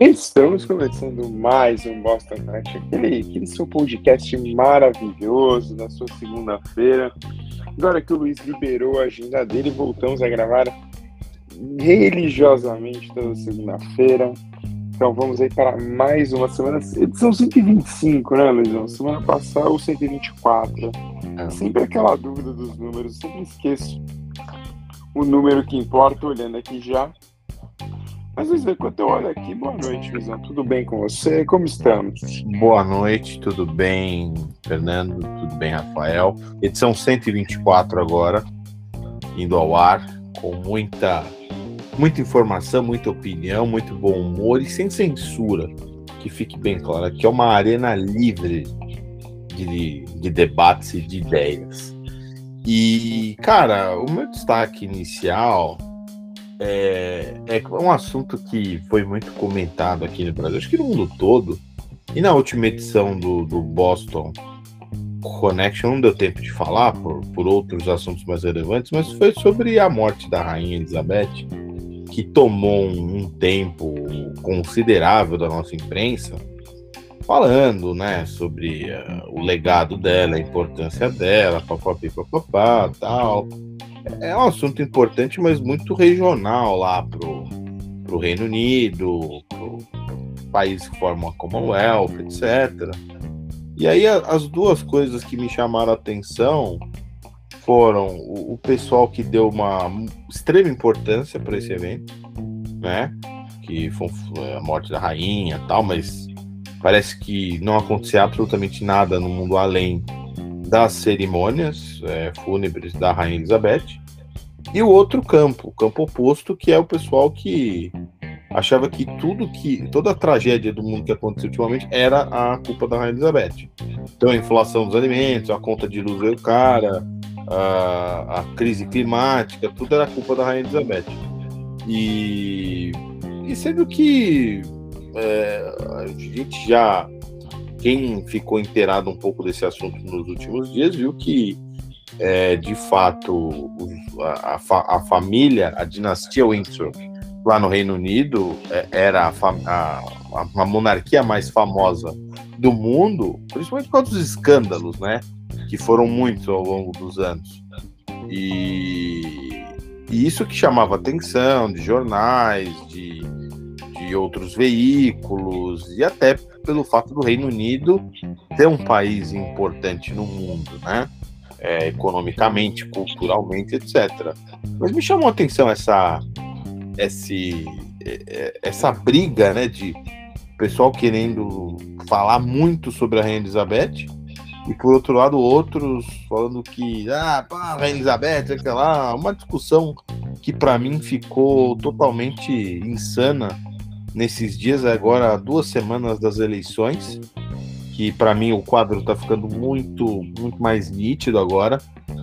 Estamos começando mais um Boston Night, aquele, aquele seu podcast maravilhoso na sua segunda-feira. Agora que o Luiz liberou a agenda dele, voltamos a gravar religiosamente toda segunda-feira. Então vamos aí para mais uma semana, edição 125, né, Luizão? Semana passada ou 124. É. Sempre aquela dúvida dos números, sempre esqueço o número que importa, olhando aqui já. Às vezes, quando eu olho aqui, boa noite, Luizão. Tudo bem com você? Como estamos? Boa noite, tudo bem, Fernando? Tudo bem, Rafael? Edição 124 agora, indo ao ar, com muita, muita informação, muita opinião, muito bom humor e sem censura. Que fique bem claro, aqui é uma arena livre de, de debates e de ideias. E, cara, o meu destaque inicial é, é um assunto que foi muito comentado aqui no Brasil, acho que no mundo todo. E na última edição do, do Boston Connection não deu tempo de falar por, por outros assuntos mais relevantes, mas foi sobre a morte da Rainha Elizabeth, que tomou um, um tempo considerável da nossa imprensa falando, né, sobre uh, o legado dela, a importância dela, papapi, papapá, tal. É um assunto importante, mas muito regional lá pro, pro Reino Unido, pro país que formam a Commonwealth, etc. E aí a, as duas coisas que me chamaram a atenção foram o, o pessoal que deu uma extrema importância para esse evento, né? Que foi a morte da rainha, tal, mas Parece que não acontecia absolutamente nada no mundo além das cerimônias é, fúnebres da Rainha Elizabeth. E o outro campo, o campo oposto, que é o pessoal que achava que tudo que toda a tragédia do mundo que aconteceu ultimamente era a culpa da Rainha Elizabeth. Então a inflação dos alimentos, a conta de luz veio cara, a, a crise climática, tudo era culpa da Rainha Elizabeth. E, e sendo que é, a gente já. Quem ficou inteirado um pouco desse assunto nos últimos dias viu que, é, de fato, a, a, a, família, a dinastia Windsor, lá no Reino Unido, é, era a, a, monarquia mais famosa do mundo, principalmente por causa dos escândalos, né? Que foram muitos ao longo dos anos. E, e isso que chamava atenção de jornais, de outros veículos e até pelo fato do Reino Unido ser um país importante no mundo, né? É, economicamente, culturalmente, etc. Mas me chamou a atenção essa, esse, é, é, essa briga, né, de pessoal querendo falar muito sobre a Rainha Elizabeth e por outro lado outros falando que ah, pá, Rainha Elizabeth, aquela uma discussão que para mim ficou totalmente insana nesses dias, agora duas semanas das eleições, que para mim o quadro está ficando muito, muito mais nítido agora,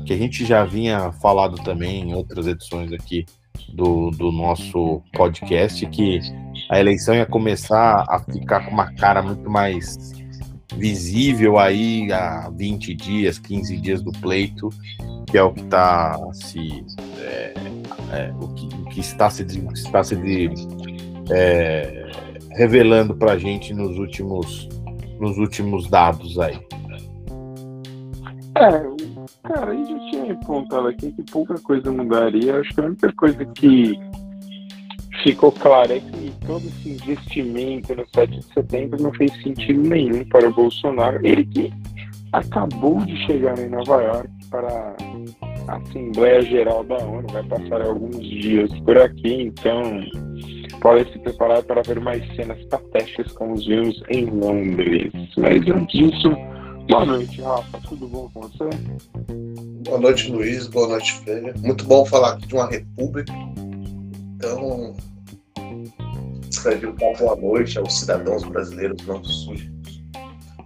que a gente já vinha falado também em outras edições aqui do, do nosso podcast, que a eleição ia começar a ficar com uma cara muito mais visível aí há 20 dias, 15 dias do pleito, que é o que está se. É, é, o, que, o que está se, está se é, revelando para a gente nos últimos, nos últimos dados aí. É, cara, gente já tinha apontado aqui que pouca coisa mudaria. Acho que a única coisa que ficou clara é que todo esse investimento no 7 de setembro não fez sentido nenhum para o Bolsonaro. Ele que acabou de chegar em Nova York para a Assembleia Geral da ONU, vai passar alguns dias por aqui, então podem se preparar para ver mais cenas patéticas como os vimos em Londres. Mas antes disso, boa noite, Rafa. Tudo bom com você? Boa noite, Luiz. Boa noite, Freire. Muito bom falar aqui de uma república. Então, escrevi o boa noite aos cidadãos brasileiros não súditos.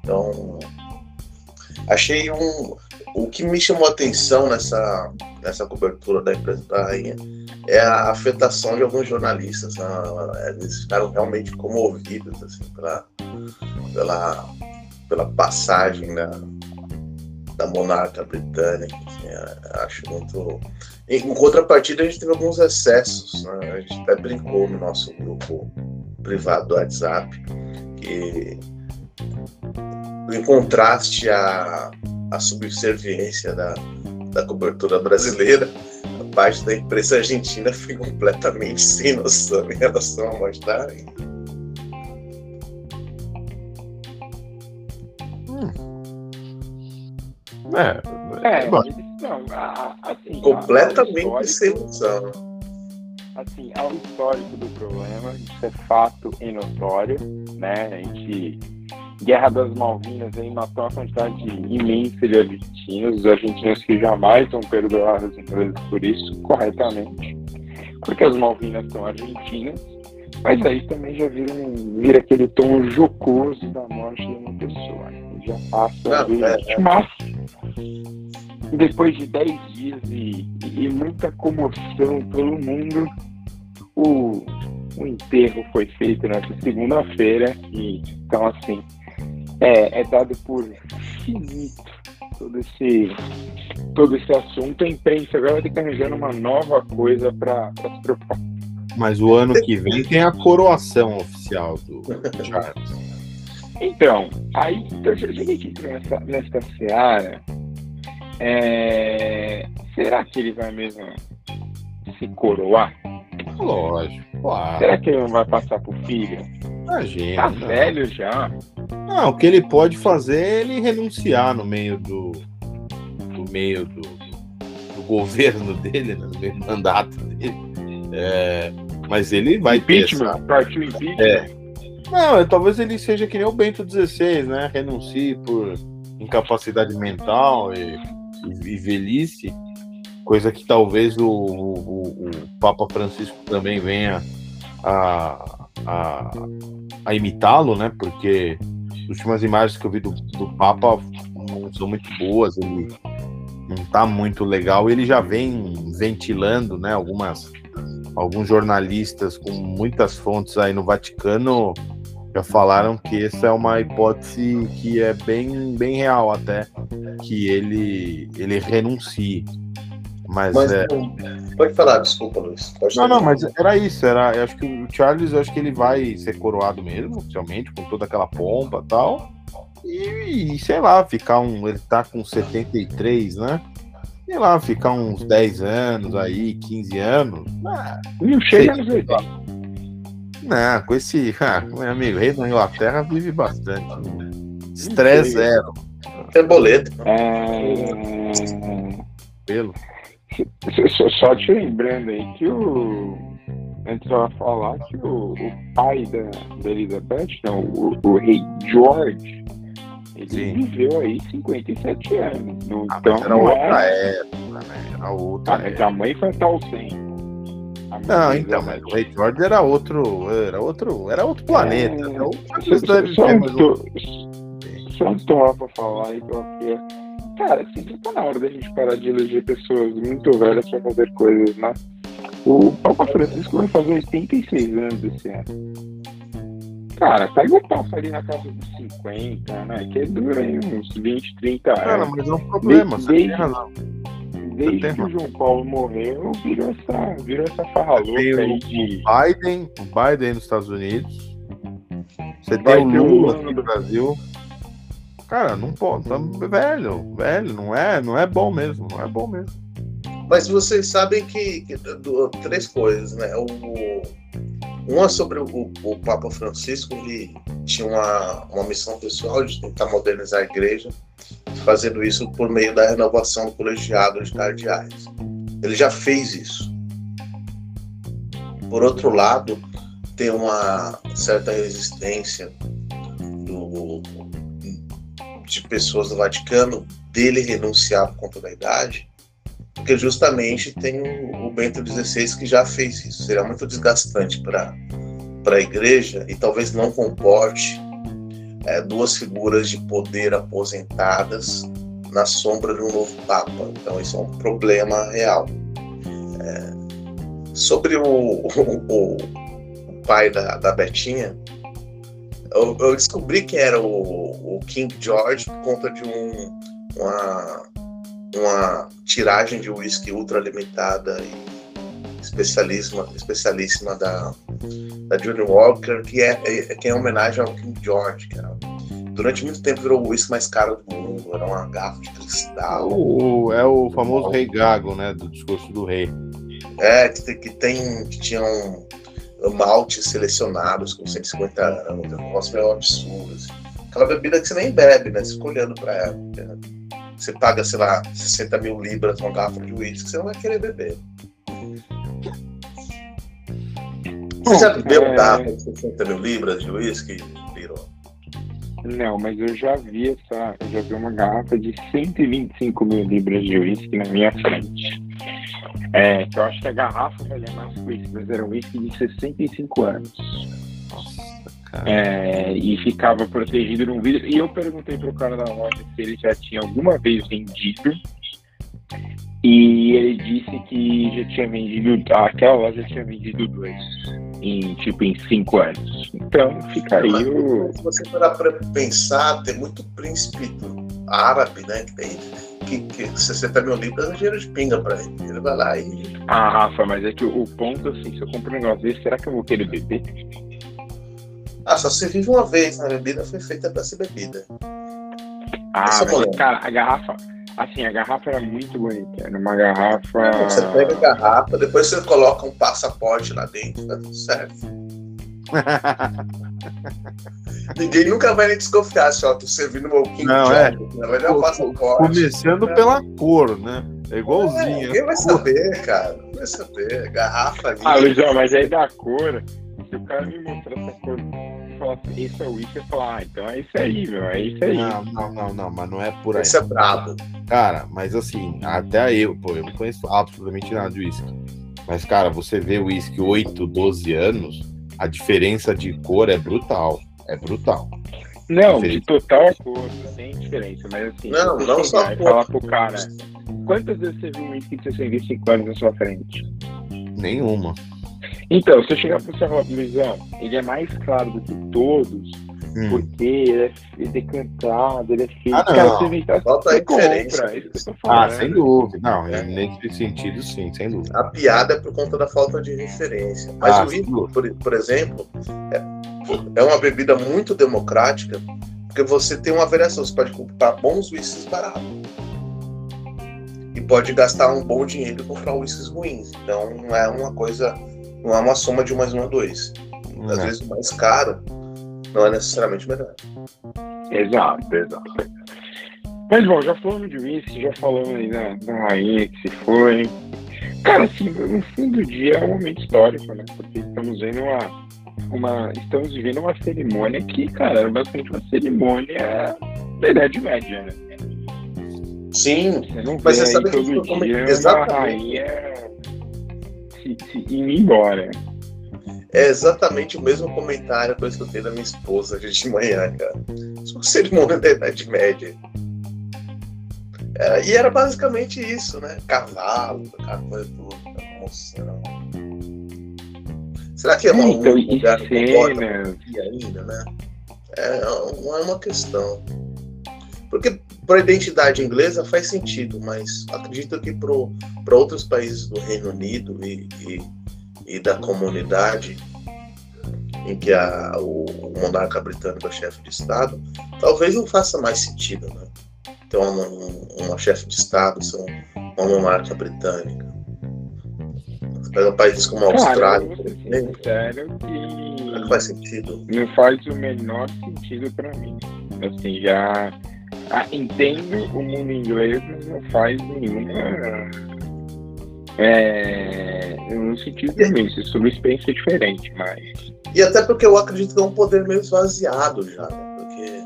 Então, achei um. O que me chamou a atenção nessa, nessa cobertura da empresa da Rainha é a afetação de alguns jornalistas. Né? Eles ficaram realmente comovidos assim, pela, pela, pela passagem da, da monarca britânica. Assim, é, acho muito. Em contrapartida, a gente teve alguns excessos. Né? A gente até brincou no nosso grupo privado do WhatsApp, que em contraste à, à subserviência da, da cobertura brasileira, parte da imprensa argentina foi completamente sem noção em relação a mostrar. É, é, não, assim, completamente sem noção. Assim, há um histórico do problema, isso é fato e notório, né? A gente Guerra das Malvinas aí matou uma quantidade imensa de argentinos, os argentinos que jamais vão perdoar os ingleses por isso, corretamente, porque as Malvinas são argentinas, mas aí também já vira, vira aquele tom jocoso da morte de uma pessoa, né? já passa Não, é, é. mas depois de 10 dias e, e, muita comoção pelo mundo, o, o enterro foi feito nessa segunda-feira e então assim é, é dado por finito todo esse, todo esse assunto. A imprensa agora vai ter que arranjar uma nova coisa para se preocupar. Mas o ano que vem tem a coroação oficial do Charles. Então, aí então, já cheguei aqui nessa, nessa seara. É, será que ele vai mesmo se coroar? Lógico, claro. Será que ele não vai passar pro filho? Imagina. Tá velho já. Não, o que ele pode fazer é ele renunciar no meio do, do meio do, do governo dele, né, no meio do mandato dele. É, mas ele vai impeachment, ter partiu impeachment. É. Não, é, talvez ele seja que nem o Bento XVI, né? Renuncie por incapacidade mental e, e, e velhice, coisa que talvez o, o, o, Papa Francisco também venha a, a, a imitá-lo, né? Porque últimas imagens que eu vi do, do Papa não são muito boas, ele não tá muito legal. Ele já vem ventilando, né? Algumas, alguns jornalistas com muitas fontes aí no Vaticano já falaram que essa é uma hipótese que é bem, bem real até, que ele, ele renuncie. Mas, mas é... Pode falar, desculpa, Luiz. Pode não, não, mas era isso. Era, eu acho que o Charles, eu acho que ele vai ser coroado mesmo, oficialmente, com toda aquela pompa e tal. E, sei lá, ficar um. Ele tá com 73, né? Sei lá, ficar uns 10 anos aí, 15 anos. Ah, não chega nos 80. Não, com esse. Ah, meu amigo, rei da Inglaterra vive bastante. Estresse zero. Tem boleto. É... Pelo. Só, só te lembrando aí que o. Antes eu ia falar que o, o pai da, da Elizabeth, não, o, o rei George, ele Sim. viveu aí 57 anos. No, ah, então, era outra é... época, né? Era outra. Ah, época. A mãe foi tal 100. Não, então, mas o Rei George era outro, era outro, era outro planeta. É, era outra só, um, só um tom pra falar aí que cara, assim, tá na hora da gente parar de eleger pessoas muito velhas pra fazer coisas, né? O Papa Francisco vai fazer 86 anos esse ano. Cara, pega o Papa ali na casa dos 50, né? Que dura aí uns 20, 30 anos. Cara, mas é um problema, desde, desde, desde que o João Paulo morreu, virou essa, virou essa farra louca aí de. Biden, o Biden nos Estados Unidos. Você tem o Lula aqui no Brasil. Cara, não pode, tá velho, velho, não é, não é bom mesmo, não é bom mesmo. Mas vocês sabem que, que do, três coisas, né? O, uma sobre o, o, Papa Francisco, ele tinha uma, uma missão pessoal de tentar modernizar a igreja, fazendo isso por meio da renovação do colegiado de cardeais. Ele já fez isso. Por outro lado, tem uma certa resistência de pessoas do Vaticano dele renunciar por conta da idade, porque justamente tem o, o Bento XVI que já fez isso. Seria muito desgastante para a igreja e talvez não comporte é, duas figuras de poder aposentadas na sombra de um novo Papa. Então, isso é um problema real. É, sobre o, o, o, pai da, da Betinha, eu, eu descobri que era o, o, King George por conta de um, uma, uma tiragem de whisky ultra limitada e especialíssima, especialíssima da, da Johnny Walker, que é, é, que é em homenagem ao King George, que era, durante muito tempo virou o whisky mais caro do mundo, era uma garrafa de cristal. O, é o famoso Rei Gago, né? Do discurso do rei. É, que, que tem. que tinham maltes selecionados com 150 anos, um negócio meio absurdo. Assim. Aquela bebida que você nem bebe, né? Você fica olhando pra ela. Né? Você paga, sei lá, 60 mil libras uma garrafa de uísque, você não vai querer beber. Você já bebeu é... garrafa de 60 mil libras de uísque, Piro? Não, mas eu já vi essa. Eu já vi uma garrafa de 125 mil libras de uísque na minha frente. É, que eu acho que a garrafa é mais uísque, mas era um uísque de 65 anos. É, e ficava protegido num vidro. E eu perguntei pro cara da loja se ele já tinha alguma vez vendido. E ele disse que já tinha vendido. Aquela loja tinha vendido dois. Em tipo em cinco anos. Então fica aí o. Se você parar pra pensar, tem muito príncipe árabe, né? Que tem que, que 60 mil libras é dinheiro de pinga pra ele. Ele vai lá e. Ah, Rafa, mas é que o, ponto assim, se eu compro um negócio desse, será que eu vou querer beber? Ah, só se vive uma vez, a bebida foi feita para ser bebida. Ah, mas, cara, a garrafa, assim, a garrafa era muito bonita. Era uma garrafa. Você pega a garrafa, depois você coloca um passaporte lá dentro, tá tudo certo. Ninguém nunca vai nem desconfiar se ó, tô servindo meu King Não, é. Vai dar um passaporte. Começando né? pela cor, né? É igualzinho. É, ninguém vai saber, cara. Não vai saber. Garrafa ali. Ah, Luizão, mas aí da cor se o cara me mostrar essa cor falar assim, esse é o eu falar, ah, então é isso aí, meu, é isso aí. Não, não, não, não, mas não é por aí. Esse é brabo. Cara, mas assim, até eu, pô, eu não conheço absolutamente nada de whisky. Mas, cara, você vê o whisky 8, 12 anos, a diferença de cor é brutal. É brutal. Não, de total acordo, sem diferença, mas assim, não, não só falar pro cara, quantas vezes você viu um whisky de 65 anos na sua frente? Nenhuma. Então, se eu chegar você falar, Luizão, ele é mais claro do que todos, hum. porque ele é, decantado, ele é feito. Ah, não. Cara, você vem, Falta a diferença. Compra, é isso. Ah, sem dúvida. Não, é. nesse sentido, sim, sem dúvida. A piada é por conta da falta de referência. Mas ah, o Ivo, por, por exemplo, é, é uma bebida muito democrática, porque você tem uma variação. Você pode comprar bons whiskies baratos e pode gastar um bom dinheiro e comprar whiskies ruins. Então, não é uma coisa não é uma soma de um mais um a dois. Às é. vezes o mais caro não é necessariamente melhor. Exato, exato. Mas bom, já falamos de whisky, já falamos aí da, da rainha que se foi. Cara, assim, no fim do dia é um momento histórico, né? Porque estamos vendo uma, uma. Estamos vivendo uma cerimônia que, cara, era basicamente uma cerimônia da Idade Média, né? Sim, você mas você sabe que todo dia exatamente. uma rainha se, se ir embora. É exatamente o mesmo comentário que eu escutei da minha esposa hoje de manhã, cara. É uma cerimônia da Idade Média. É, e era basicamente isso, né? Cavalo, coisa toda, emoção. Será que é uma, então, um lugar cena... ainda, né? É, é uma questão. Porque para a identidade inglesa faz sentido, mas acredito que para outros países do Reino Unido e, e, e da comunidade em que a, o, monarca britânico é chefe de Estado, talvez não faça mais sentido, né? Ter uma, uma chefe de Estado ser uma monarca britânica. pega países como a Austrália, por exemplo. Sério que não faz sentido. Não faz o menor sentido para mim. Assim, já ah, entendo o mundo inglês, mas não faz nenhuma. É, no sentido também, se sua experiência é diferente, mas. E até porque eu acredito que é um poder meio esvaziado já, né? Porque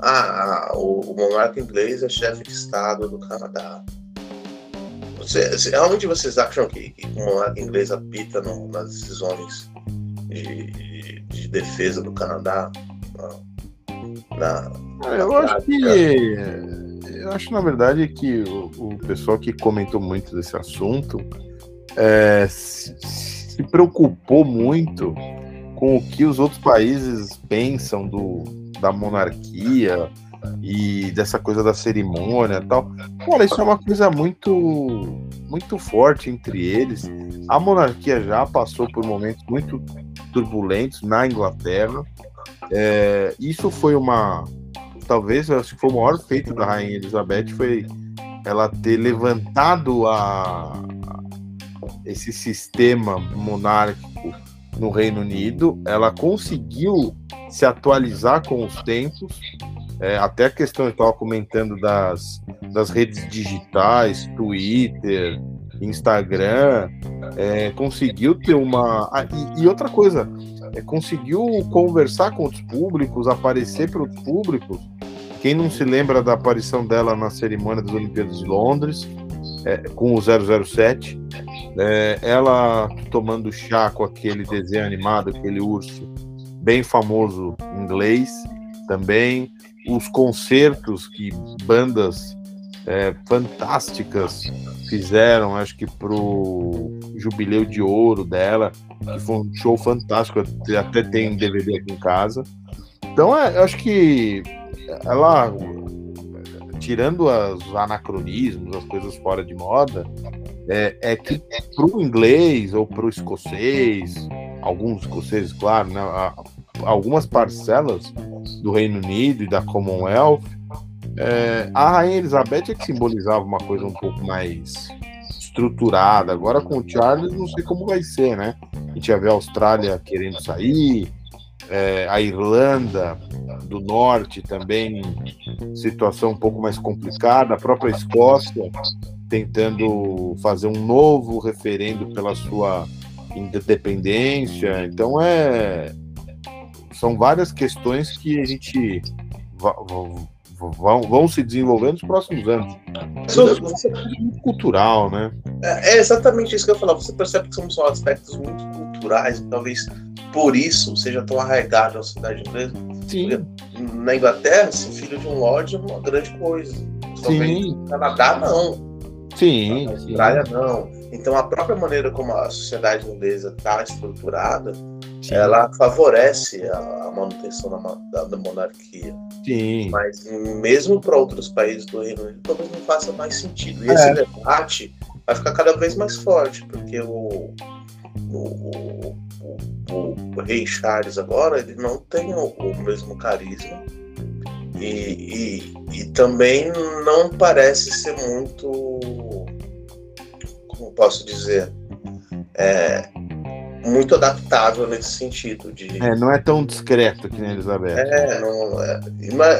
ah, o, o monarca inglês é chefe de Estado do Canadá. Você, realmente vocês acham que, que o monarca inglês apita no, nas decisões de, de, de defesa do Canadá? Não na, ah, eu acho que eu acho na verdade que o, o pessoal que comentou muito desse assunto é, se, se, preocupou muito com o que os outros países pensam do, da monarquia e dessa coisa da cerimônia e tal. Olha, isso é uma coisa muito muito forte entre eles. A monarquia já passou por momentos muito turbulentos na Inglaterra. É, isso foi uma. Talvez, acho que foi o maior feito da Rainha Elizabeth foi ela ter levantado a, esse sistema monárquico no Reino Unido. Ela conseguiu se atualizar com os tempos. É, até a questão, eu estava comentando das, das redes digitais, Twitter, Instagram, é, conseguiu ter uma. Ah, e, e, outra coisa, é, conseguiu conversar com os públicos, aparecer para os públicos. Quem não se lembra da aparição dela na cerimônia das Olimpíadas de Londres, é, com o 007, é, ela tomando chá com aquele desenho animado, aquele urso bem famoso inglês também, os concertos que bandas é, fantásticas fizeram, acho que pro jubileu de ouro dela, que foi um show fantástico, até tem DVD aqui em casa. Então, é, acho que ela, tirando os anacronismos, as coisas fora de moda, é, é que pro inglês ou pro escocês, alguns escoceses, claro, né, algumas parcelas do Reino Unido e da Commonwealth, é, a Rainha Elizabeth é que simbolizava uma coisa um pouco mais estruturada. Agora com o Charles, não sei como vai ser, né? A gente ia ver a Austrália querendo sair, é, a Irlanda do Norte também, situação um pouco mais complicada, a própria Escócia tentando fazer um novo referendo pela sua independência. Então é são várias questões que a gente vão, vão se desenvolvendo nos próximos anos. Você... É cultural, né? É, é, exatamente isso que eu ia falar. Você percebe que são aspectos muito culturais, talvez por isso seja tão arraigado a cidade inglesa. Sim. Na Inglaterra, ser filho de um lord é uma grande coisa. Sim. No Canadá, não. Sim. Na Austrália, sim. não. Então, a própria maneira como a sociedade inglesa está estruturada Sim. ela favorece a, a manutenção da, da, da, monarquia. Sim. Mas mesmo para outros países do Reino Unido, talvez não faça mais sentido. E é. esse debate vai ficar cada vez mais forte, porque o, o, o, o, o rei Charles agora ele não tem o, o mesmo carisma. E, e, e, também não parece ser muito, como posso dizer, é, muito adaptável nesse sentido. De... É, não é tão discreto que nem Elizabeth. É, não é.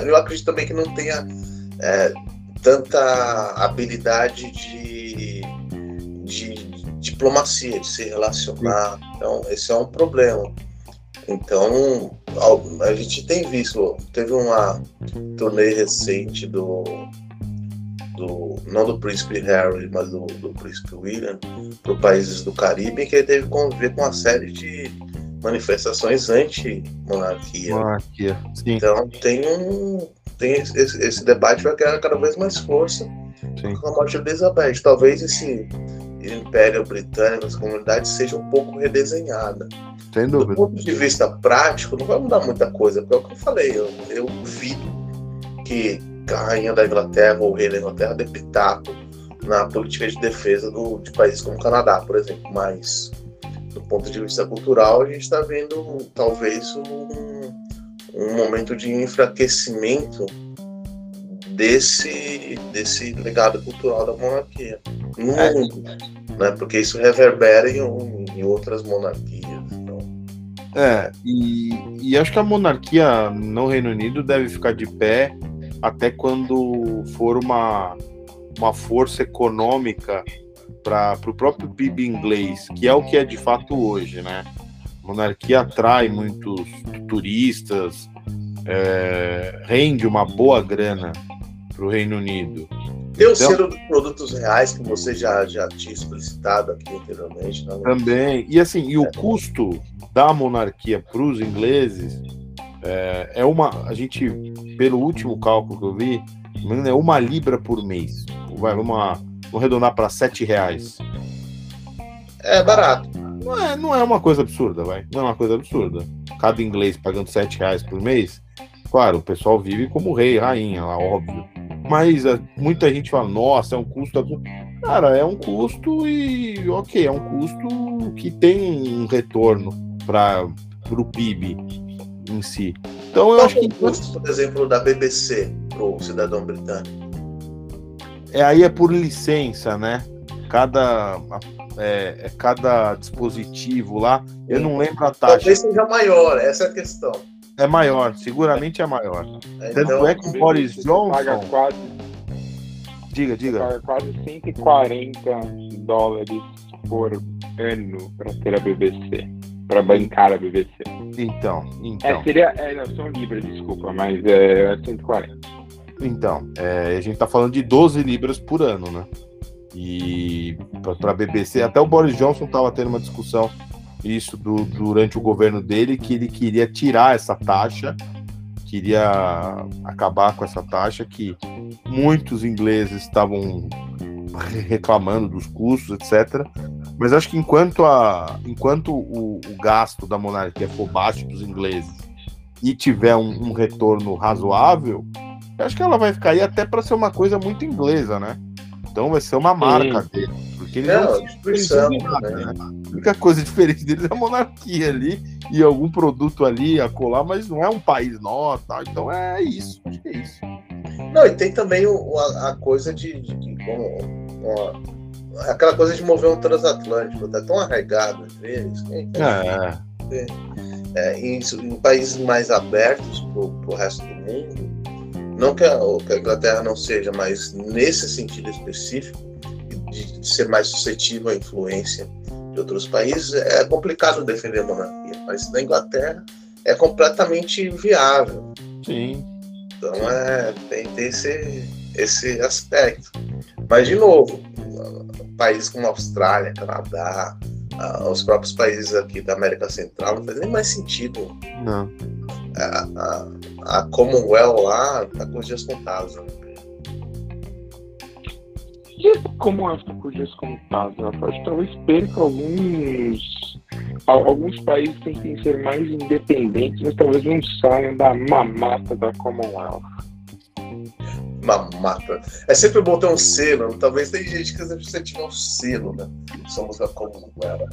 Eu acredito também que não tenha é, tanta habilidade de, de, diplomacia, de se relacionar. Então, esse é um problema. Então, a gente tem visto, teve uma turnê recente do do não do príncipe Harry, mas do, do príncipe William, para os países do Caribe, que ele teve que conviver com uma série de manifestações anti-monarquia. Monarquia, sim. Então tem um tem esse, esse debate vai ganhar cada vez mais força sim. com a morte de Elizabeth. Talvez esse Império Britânico, essa comunidade seja um pouco redesenhada. Sem dúvida. Do ponto de vista prático, não vai mudar muita coisa, porque é o que eu falei, eu, eu vi que a rainha da Inglaterra ou o rei da Inglaterra dê pitaco na política de defesa do, de países como o Canadá, por exemplo. Mas, do ponto de vista cultural, a gente está vendo talvez um, um momento de enfraquecimento desse, desse legado cultural da monarquia no é. mundo, né? porque isso reverbera em, em outras monarquias. Então. É, e, e acho que a monarquia no Reino Unido deve ficar de pé até quando for uma, uma força econômica para o próprio PIB inglês, que é o que é de fato hoje, né? A monarquia atrai muitos turistas, é, rende uma boa grana para o Reino Unido. Tem o então, selo dos produtos reais que você já, já tinha explicitado aqui anteriormente. Né? Também. E assim, e o custo da monarquia para os ingleses é, é uma. A gente, pelo último cálculo que eu vi, é uma libra por mês. Vai, vamos, vamos arredondar para sete reais. É barato. Não é, não é uma coisa absurda, vai. Não é uma coisa absurda. Cada inglês pagando sete reais por mês. Claro, o pessoal vive como rei, rainha, lá, óbvio. Mas é, muita gente fala, nossa, é um custo. Cara, é um custo e ok, é um custo que tem um retorno para o PIB em si. Então eu Qual acho que custo, por exemplo, da BBC para o cidadão britânico? é, aí é por licença, né? Cada, é, é cada dispositivo lá, eu não lembro a taxa. Talvez seja maior, essa é a questão. É maior, seguramente é maior. Tanto Então, é que o Boris Você paga Johnson. quase, Diga, diga. paga quase 140 dólares por ano para ter a BBC, para bancar a BBC. Então, É, então. seria, é, não, são libras, desculpa, mas é 140. Então, é, a gente tá falando de 12 libras por ano, né? E para a BBC, até o Boris Johnson tava tendo uma discussão isso do- durante o governo dele que ele queria tirar essa taxa, queria acabar com essa taxa que muitos ingleses estavam reclamando dos custos, etc. Mas acho que enquanto, a, enquanto o, o gasto da monarquia for baixo dos ingleses e tiver um, um retorno razoável, acho que ela vai ficar aí até para ser uma coisa muito inglesa, né? Então vai ser uma marca dele. Eles Não, não destruição eles né? A única coisa diferente deles é a monarquia ali e algum produto ali a colar, mas não é um país tá? então é isso, acho que é isso. Não, e tem também o- a, a coisa de, de, de como, aquela coisa de mover um transatlântico, tá tão arraigado às vezes. que- É, é, em, em países mais abertos para o resto do mundo, não que a, que a Inglaterra não seja, mas nesse sentido específico, de, ser mais suscetível à influência de outros países, é complicado defender a monarquia. Mas na Inglaterra é completamente viável. sim. Então é, tem, tem esse, esse aspecto. Mas, de novo, países como Austrália, Canadá, ah, os próprios países aqui da América Central, não faz nem mais sentido. Não. A, a, a Commonwealth lá tá com os dias contados. né? E como contados, eu acho que talvez perca alguns. al- Alguns países tentem ser mais independentes, mas talvez não saiam da mamata da Commonwealth. Mamata. É sempre bom ter um selo. Talvez tem gente que precisa tiver um selo, né? Somos a Commonwealth.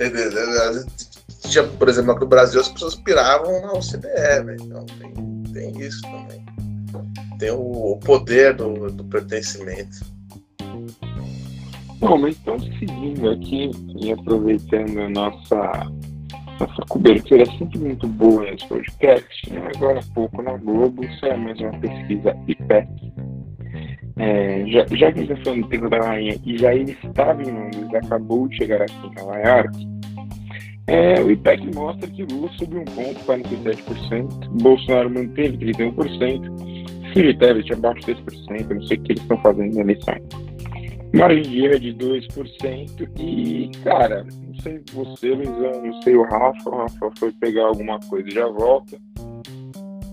Entendeu? Por exemplo, no Brasil as pessoas piravam na OCDE, né? Então tem, tem isso também. Tem o poder do, do pertencimento. Bom, então seguindo aqui e aproveitando a nossa, nossa cobertura sempre muito boa nesse podcast, né? agora há pouco na Globo saiu mais uma pesquisa IPEC. É, já, já que a gente está falando do Pico da Rainha e já ele estava em Londres, acabou de chegar aqui em Nova York, é, o IPEC mostra que Lula subiu um ponto, 47%, Bolsonaro manteve 31%, Ciro Tebet abaixo de 10%, eu não sei o que eles estão fazendo na eleição. Margem de erro é de 2%. E, cara, não sei você, Luizão, não sei o Rafa. O Rafa foi pegar alguma coisa e já volta.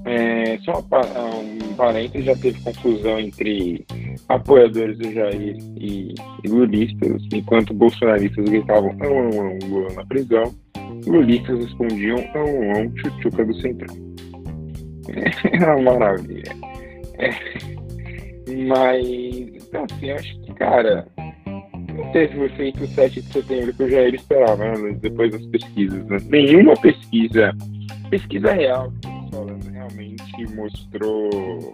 É, só um parênteses, já teve confusão entre apoiadores do Jair e, e lulistas, enquanto bolsonaristas gritavam ão, ão, Lula na prisão, lulistas respondiam ão, ão, tchutchuca do centrão. É uma maravilha. É, mas, então, assim, acho que, cara, não teve o efeito 7 de setembro que o Jair esperava, né, depois das pesquisas. Né? Nenhuma pesquisa, pesquisa real, falando, realmente mostrou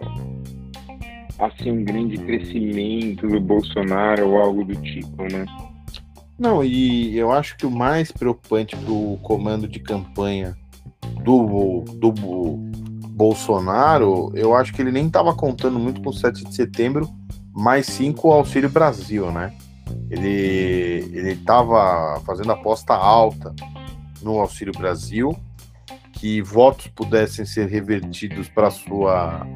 assim um grande crescimento do Bolsonaro ou algo do tipo, né? Não, e eu acho que o mais preocupante para o comando de campanha do, do Bolsonaro, eu acho que ele nem estava contando muito com o 7 de setembro, mas sim com o Auxílio Brasil, né? Ele ele estava fazendo aposta alta no Auxílio Brasil, que votos pudessem ser revertidos para sua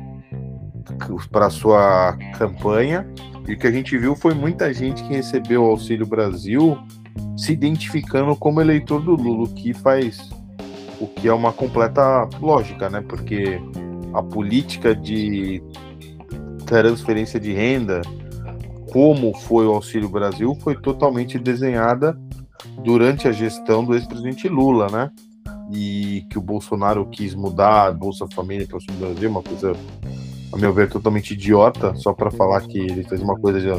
para sua campanha. E o que a gente viu foi muita gente que recebeu o Auxílio Brasil se identificando como eleitor do Lula, o que faz o que é uma completa lógica, né? Porque a política de transferência de renda, como foi o Auxílio Brasil, foi totalmente desenhada durante a gestão do ex-presidente Lula, né? E que o Bolsonaro quis mudar a Bolsa Família para o Auxílio Brasil, uma coisa, a meu ver, totalmente idiota, só para falar que ele fez uma coisa, de,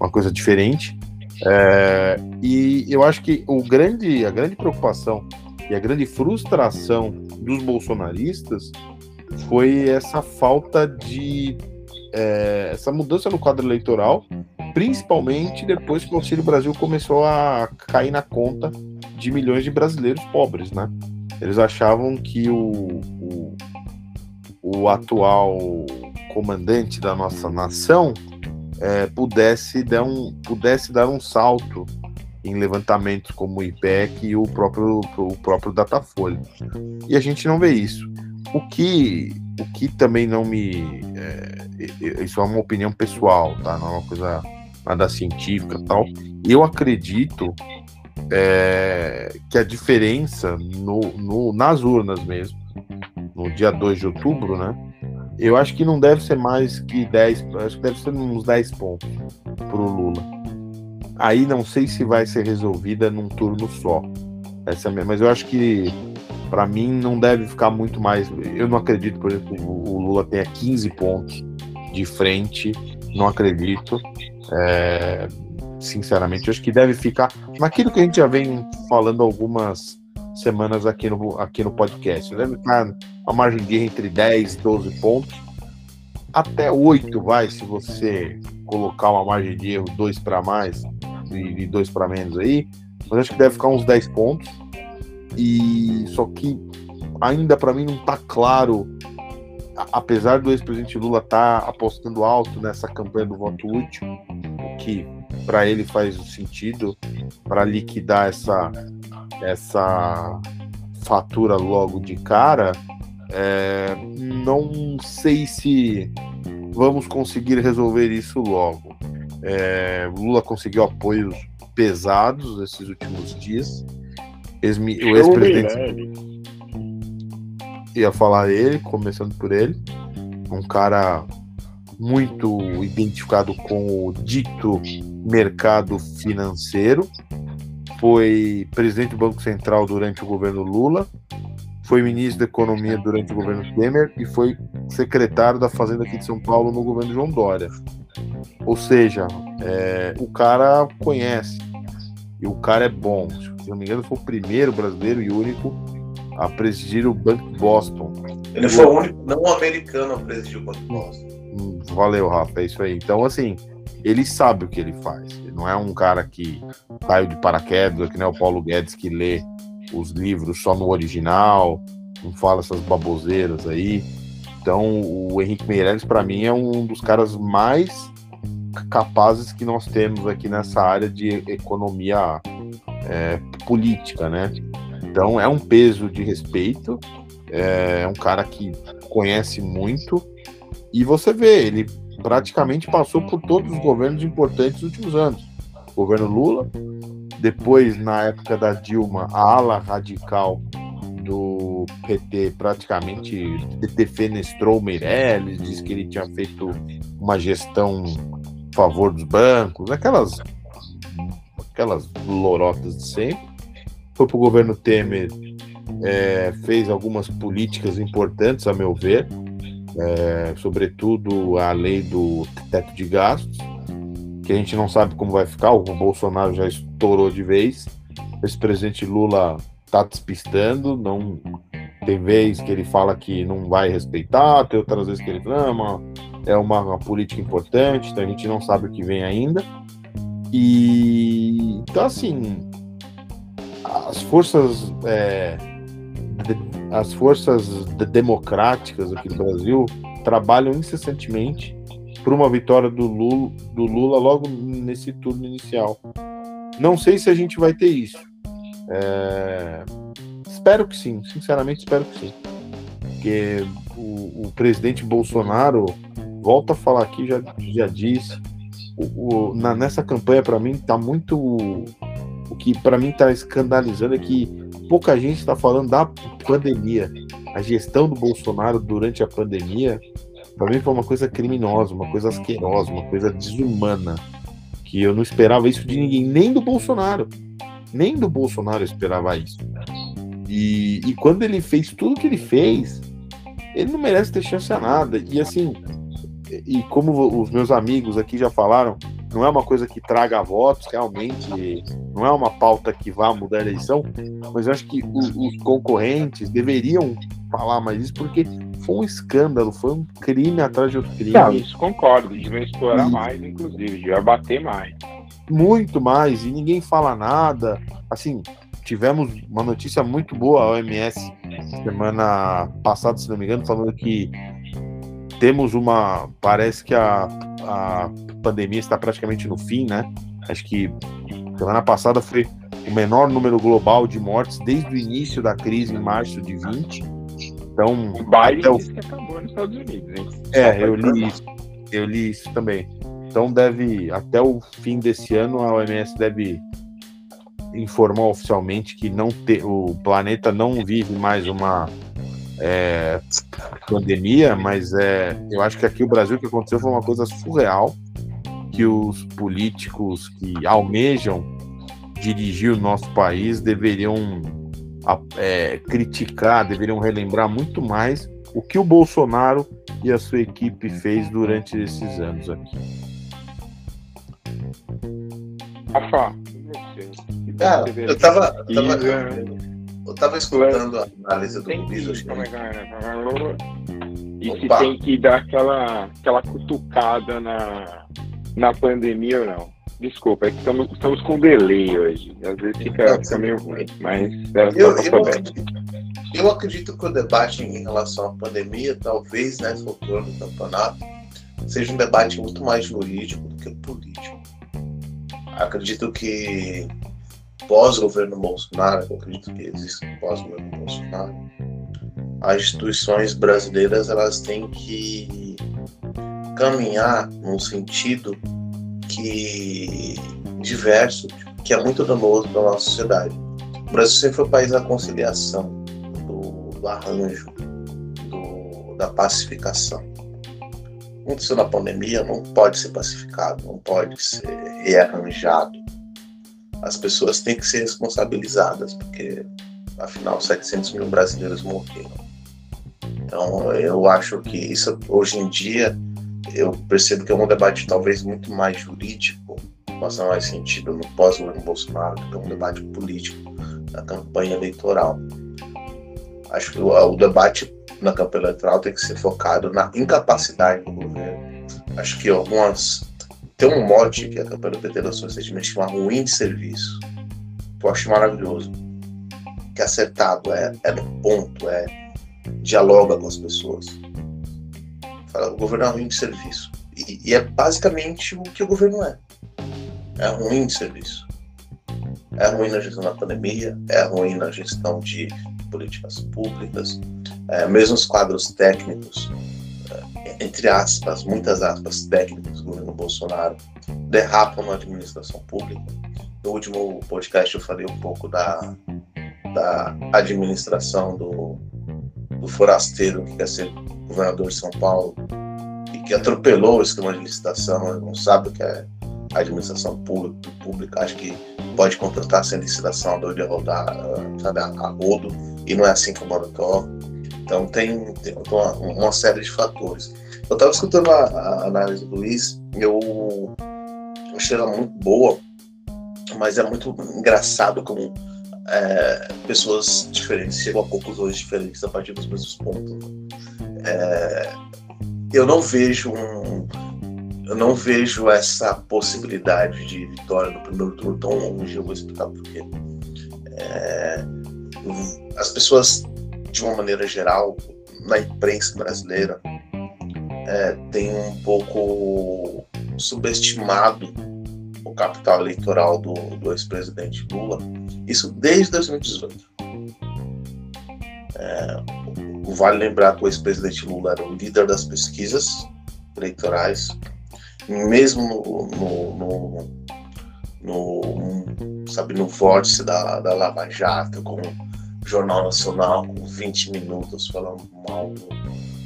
uma coisa diferente. É, e eu acho que o grande, a grande preocupação e a grande frustração dos bolsonaristas foi essa falta de. É, essa mudança no quadro eleitoral, principalmente depois que o Auxílio Brasil começou a cair na conta de milhões de brasileiros pobres, né? Eles achavam que o, o, o atual comandante da nossa nação é, pudesse, dar um, pudesse dar um salto em levantamentos como o IPEC e o próprio, o próprio Datafolha. E a gente não vê isso. O que, o que também não me. É, isso é uma opinião pessoal, tá? Não é uma coisa nada científica tal. Eu acredito é, que a diferença no, no, nas urnas mesmo, no dia 2 de outubro, né? Eu acho que não deve ser mais que 10, acho que deve ser uns 10 pontos para o Lula. Aí não sei se vai ser resolvida num turno só. Essa é mas eu acho que para mim não deve ficar muito mais. Eu não acredito, por exemplo, o Lula tenha 15 pontos de frente. Não acredito. É, sinceramente, acho que deve ficar naquilo que a gente já vem falando algumas semanas aqui no, aqui no podcast. Deve ficar uma margem de entre 10 e 12 pontos. Até 8 vai, se você colocar uma margem de erro, 2 para mais e 2 para menos aí. Mas acho que deve ficar uns 10 pontos. E só que ainda para mim não está claro, apesar do ex-presidente Lula estar tá apostando alto nessa campanha do voto útil, o que para ele faz sentido para liquidar essa essa fatura logo de cara, é, não sei se vamos conseguir resolver isso logo. É, Lula conseguiu apoios pesados nesses últimos dias. Ex o ex-presidente ia falar ele, começando por ele, um cara muito identificado com o dito mercado financeiro, foi presidente do Banco Central durante o governo Lula, foi ministro da Economia durante o governo Temer. E foi secretário da Fazenda aqui de São Paulo no governo João Dória. Ou seja, é, o cara conhece. E o cara é bom. Se não me engano, foi o primeiro brasileiro e único a presidir o Banco Boston. Ele foi o único não americano a presidir o Banco Boston. Hum, valeu, Rafa, é isso aí. Então, assim, ele sabe o que ele faz. Ele não é um cara que caiu de paraquedas, que nem o Paulo Guedes que lê os livros só no original, não fala essas baboseiras aí. Então, o Henrique Meirelles, para mim, é um dos caras mais capazes que nós temos aqui nessa área de economia é, política, né? Então, é um peso de respeito, é um cara que conhece muito, e você vê, ele praticamente passou por todos os governos importantes dos últimos anos. Governo Lula, depois, na época da Dilma, a ala radical do PT praticamente defenestrou o Meirelles, disse que ele tinha feito uma gestão a favor dos bancos, aquelas aquelas lorotas de sempre. Foi para o governo Temer, é, fez algumas políticas importantes, a meu ver, é, sobretudo a lei do teto de gastos, que a gente não sabe como vai ficar. O Bolsonaro já estourou de vez. Esse presidente Lula está despistando, não tem vez que ele fala que não vai respeitar, tem outras vezes que ele ama, é uma, uma, política importante, então a gente não sabe o que vem ainda. E então assim, as forças é, as forças democráticas aqui do Brasil trabalham incessantemente por uma vitória do Lula, do Lula logo nesse turno inicial. Não sei se a gente vai ter isso. É... Espero que sim, sinceramente espero que sim. Porque o, o presidente Bolsonaro, volta a falar aqui, já, já disse, o, o, na, nessa campanha para mim tá muito. O que para mim tá escandalizando é que pouca gente está falando da pandemia. A gestão do Bolsonaro durante a pandemia, para mim foi uma coisa criminosa, uma coisa asquerosa, uma coisa desumana. Que eu não esperava isso de ninguém, nem do Bolsonaro. Nem do Bolsonaro eu esperava isso. E, e quando ele fez tudo que ele fez, ele não merece ter chance a nada. E assim, e como os meus amigos aqui já falaram, não é uma coisa que traga votos, realmente, não é uma pauta que vá mudar a eleição, mas eu acho que os, os concorrentes deveriam falar mais isso, porque foi um escândalo, foi um crime atrás de outro crime. Não, isso concordo, devia explorar mais, inclusive, devia bater mais. Muito mais, e ninguém fala nada. Assim, tivemos uma notícia muito boa, a OMS, semana passada, se não me engano, falando que temos uma. Parece que a, a pandemia está praticamente no fim, né? Acho que semana passada foi o menor número global de mortes desde o início da crise em março de 20. Então, o Biden o... disse que acabou nos Estados Unidos, hein? É, eu li isso. Eu li isso também. Então deve, até o fim desse ano, a OMS deve informar oficialmente que não te, o planeta não vive mais uma é, pandemia, mas é, eu acho que aqui o Brasil o que aconteceu foi uma coisa surreal que os políticos que almejam dirigir o nosso país deveriam é, criticar, deveriam relembrar muito mais o que o Bolsonaro e a sua equipe fez durante esses anos aqui. Rafa, ah, eu tava, tava, eu tava escutando a análise do Luiz. E se tem que dar aquela, aquela cutucada na, na pandemia ou não. Desculpa, é que estamos, estamos com delay hoje. Às vezes fica, fica meio ruim, mas é, eu, eu, acredito, eu acredito que o debate em relação à pandemia, talvez nessa altura do campeonato, seja um debate muito mais jurídico do que político. Acredito que pós-governo Bolsonaro, eu acredito que existe um pós-governo Bolsonaro, as instituições brasileiras elas têm que caminhar num sentido que diverso, que é muito danoso para nossa sociedade. O Brasil sempre foi o país da conciliação, do, do arranjo, do, da pacificação. Aconteceu na pandemia, não pode ser pacificado, não pode ser rearranjado as pessoas têm que ser responsabilizadas, porque afinal 700 mil brasileiros morreram. Então eu acho que isso hoje em dia eu percebo que é um debate talvez muito mais jurídico, não mais sentido no pós-governo Bolsonaro, que é um debate político na campanha eleitoral. Acho que o, o debate na campanha eleitoral tem que ser focado na incapacidade do governo. Acho que algumas tem um mote que a campanha do PT lançou recentemente chama Ruim de Serviço. Que eu acho maravilhoso. Que é acertado, é, é no ponto, é dialoga com as pessoas. Fala, o governo é ruim de serviço. E, e, é basicamente o que o governo é. É ruim de serviço. É ruim na gestão da pandemia, é ruim na gestão de políticas públicas, é, mesmo os quadros técnicos entre aspas, muitas aspas, técnicos do governo Bolsonaro derrapam na administração pública. No último podcast eu falei um pouco da, da administração do, do forasteiro que quer ser governador de São Paulo e que atropelou o esquema de licitação, não sabe o que é administração pública, pública acho que pode contratar sem licitação, doido de rodar, sabe, a, a rodo, e não é assim que o. Então tem, tem uma, uma, série de fatores. Eu estava escutando a, a, análise do Luiz, eu achei ela muito boa, mas é muito engraçado como é, pessoas diferentes chegam a conclusões diferentes a partir dos mesmos pontos. É, eu não vejo um, eu não vejo essa possibilidade de vitória no primeiro turno tão longe. Eu vou explicar por quê. É, as pessoas, de uma maneira geral, na imprensa brasileira, é, tem um pouco subestimado o capital eleitoral do, do ex-presidente Lula, isso desde 2018. É, vale lembrar que o ex-presidente Lula era o líder das pesquisas eleitorais, mesmo no, no, no, no sabe, no vórtice da, da Lava Jato, com o Jornal Nacional, com 20 minutos falando mal do,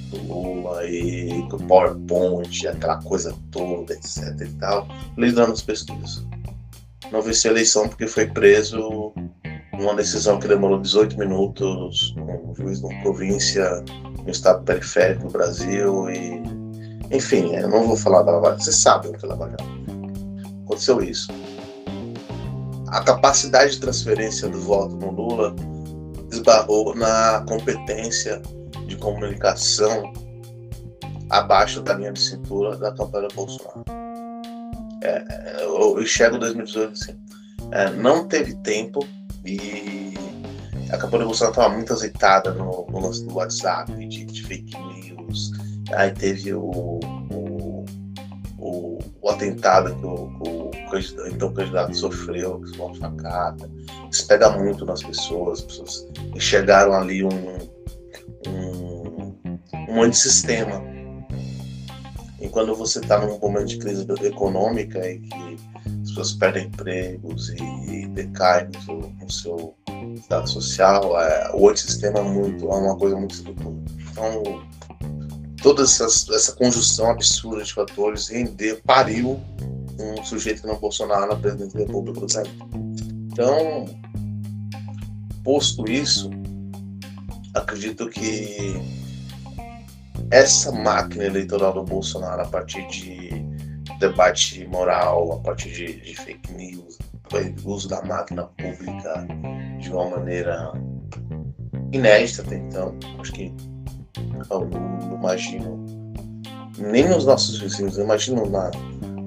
do Lula e do PowerPoint, aquela coisa toda, etc e tal, lidando as pesquisas. Não venceu a eleição porque foi preso numa decisão que demorou 18 minutos, um juiz de uma província, um estado periférico do Brasil e enfim, eu não vou falar da Lava Jato, vocês sabem o que é Lava Jato. aconteceu isso. A capacidade de transferência do voto no Lula esbarrou na competência de comunicação abaixo da linha de cintura da campanha Bolsonaro. É, eu enxergo 2018 assim. É, não teve tempo e a campanha Bolsonaro estava muito azeitada no, no lance do WhatsApp, de, de, fake news. Aí teve o, o, o, o atentado que o, o, o então candidato sofreu, que foi uma facada. Isso pega muito nas pessoas, as pessoas enxergaram ali um, um, um antissistema e quando você está num momento de crise econômica e que as pessoas perdem empregos e decaem no no seu estado social, é, o antissistema é, muito, é uma coisa muito estrutura. Então, toda essa, essa conjunção absurda de fatores render, pariu um sujeito que não Bolsonaro na presidente da República do Brasil. Então, posto isso, acredito que essa máquina eleitoral do Bolsonaro a partir de debate moral, a partir de, de fake news, uso da máquina pública de uma maneira inédita até então. Acho que eu não imagino nem nos nossos vizinhos, eu imagino na,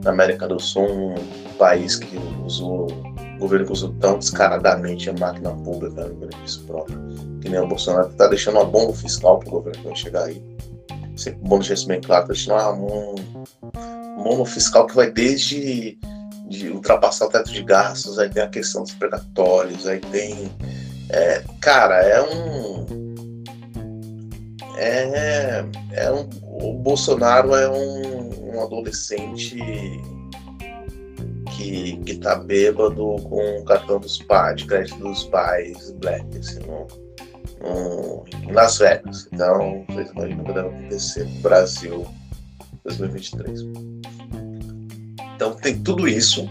na América do Sul um país que usou, o governo que usou tão descaradamente a máquina pública no benefício próprio, que nem o Bolsonaro está deixando uma bomba fiscal para o governo que vai chegar aí sempre bom deixar isso bem claro, continuar um, um mono fiscal que vai desde de ultrapassar o teto de gastos, aí tem a questão dos predatórios, aí tem. É, cara, é um. É, é um. O Bolsonaro é um, um adolescente que, que tá bêbado com o cartão dos pais, crédito dos pais, black, assim, não em Las Vegas. Então, vocês imaginam que deve acontecer no Brasil 2023. Então, tem tudo isso.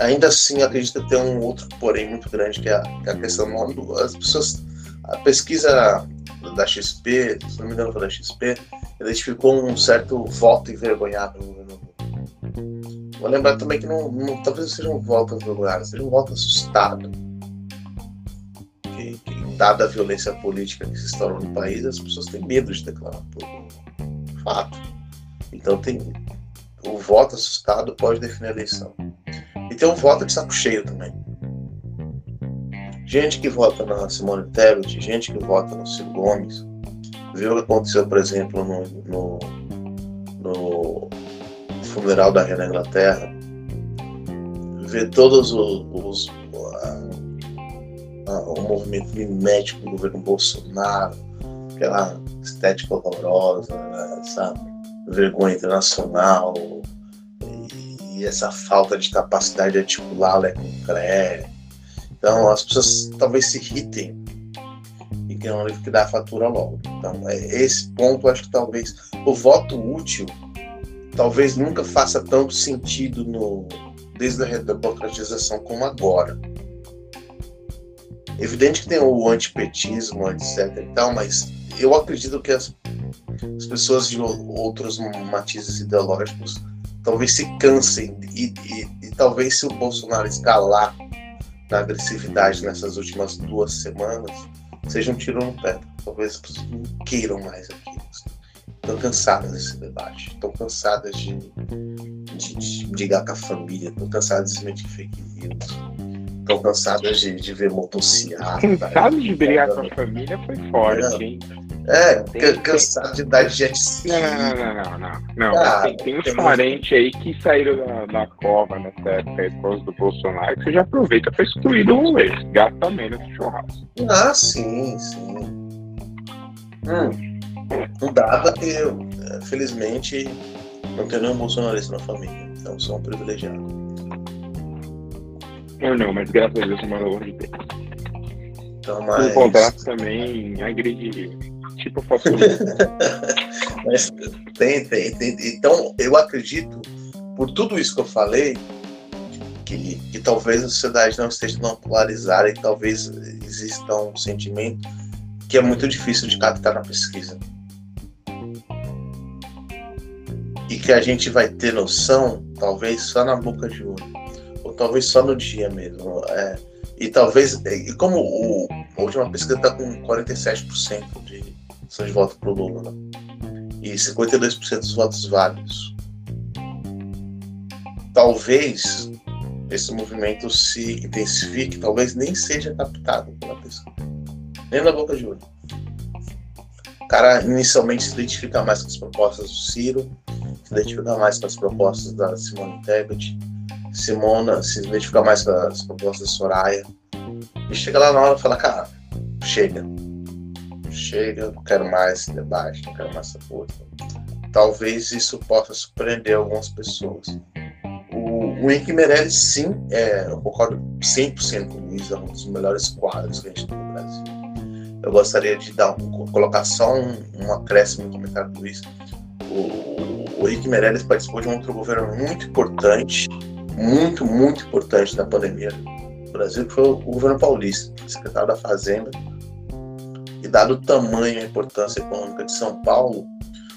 Ainda assim, acredito ter um outro porém muito grande, que é a, que é a questão das pessoas. A pesquisa da XP, se não me engano, foi da XP, identificou um certo voto envergonhado no governo. Vou lembrar também que não, não talvez seja um voto envergonhado, seja um voto assustado que, que, dada a violência política que se instaurou no país, as pessoas têm medo de declarar por fato. Então tem o voto assustado pode definir a eleição. E tem um voto de saco cheio também. Gente que vota na Simone Tebet, gente que vota no Ciro Gomes, viu o que aconteceu, por exemplo, no, no, no funeral da Rainha Inglaterra, vê todos os, os o movimento mimético do governo Bolsonaro, aquela estética horrorosa, essa vergonha internacional e essa falta de capacidade de articular com o CRE. Então as pessoas talvez se irritem e queiram liquidar a fatura logo. Então é, esse ponto acho que talvez o voto útil talvez nunca faça tanto sentido no desde a redemocratização como agora. Evidente que tem o antipetismo, etc e tal, mas eu acredito que as, as pessoas de outros matizes ideológicos talvez se cansem e, e, e talvez se o Bolsonaro escalar na agressividade nessas últimas duas semanas, seja um tiro no pé. Talvez as pessoas não queiram mais aquilo. Estão cansadas desse debate, estão cansadas de, de, de brigar com a família, estão cansadas de desmentir fake news Estão cansadas de, de ver motocicleta. Cansado de brigar com a família foi forte, é. hein? É, tem, cansado de dar jet ski. Não, não, não, não. não. Tem, tem uns parentes aí que saíram da, cova nessa época depois do Bolsonaro que você já aproveita para excluir do rolê. Gasta menos churrasco. Ah, sim, sim. Hum. Não dá porque eu, felizmente, não tenho nenhum bolsonarista na família. Então sou um privilegiado. Ou não, mas graças a Deus eu longe dele. Então, mas... O contrato também agrediria. Tipo foto Mas tem, tem, tem. Então, eu acredito, por tudo isso que eu falei, que, que talvez a sociedade não esteja tão polarizada e talvez exista um sentimento que é muito difícil de captar na pesquisa. E que a gente vai ter noção, talvez só na boca de olho, ou talvez só no dia mesmo. É, e talvez, e como o, a última pesquisa está com 47% de, de voto para o Lula, né? e 52% dos votos válidos. Talvez esse movimento se intensifique, talvez nem seja captado pela pessoa, nem na boca de olho. O cara inicialmente se identifica mais com as propostas do Ciro, se identifica mais com as propostas da Simone Tebet, Simona se identifica mais com as propostas da Soraya, e chega lá na hora e fala, cara, chega, chega, não quero mais esse debate, não quero mais essa força. Talvez isso possa surpreender algumas pessoas. O, o Henrique Meirelles, sim, é, eu concordo 100% com o Luiz, é um dos melhores quadros que a gente tem no Brasil. Eu gostaria de dar colocar só um, um acréscimo no comentário do Luiz. O, o Henrique Meirelles participou de um outro governo muito importante, muito, muito importante na pandemia do Brasil, que foi o governo paulista, secretário da Fazenda, e dado o tamanho e a importância econômica de São Paulo,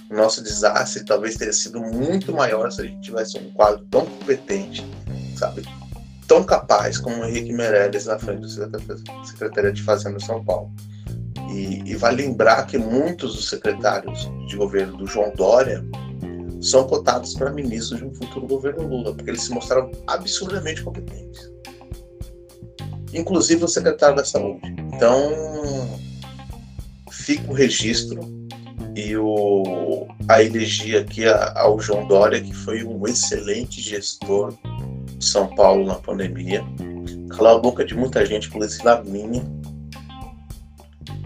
o nosso desastre talvez teria sido muito maior se a gente tivesse um quadro tão competente, sabe? Tão capaz como o Henrique Meirelles na frente do Secretaria de Fazenda de São Paulo. E, e vai lembrar que muitos dos secretários de governo do João Dória são cotados para ministros de um futuro governo Lula, porque eles se mostraram absurdamente competentes. Inclusive o secretário da Saúde. Então, fica o registro e o, a elegia aqui ao João Dória, que foi um excelente gestor de São Paulo na pandemia. Calou a boca de muita gente, inclusive a minha.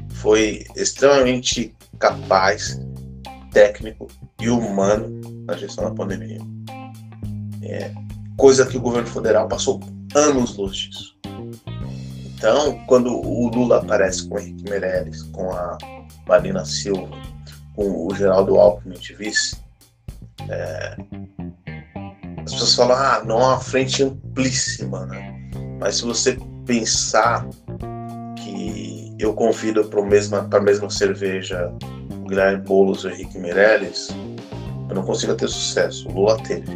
Foi extremamente capaz, técnico e humano na gestão da pandemia. É, coisa que o governo federal passou anos luz disso. Então, quando o Lula aparece com o Henrique Meirelles, com a Marina Silva, com o Geraldo Alckmin de vice, é, as pessoas falam, ah, não há uma frente amplíssima, né? Mas se você pensar que eu convido para a mesma cerveja Guilherme Boulos e o Henrique Meirelles, eu não consigo ter sucesso. O Lula teve.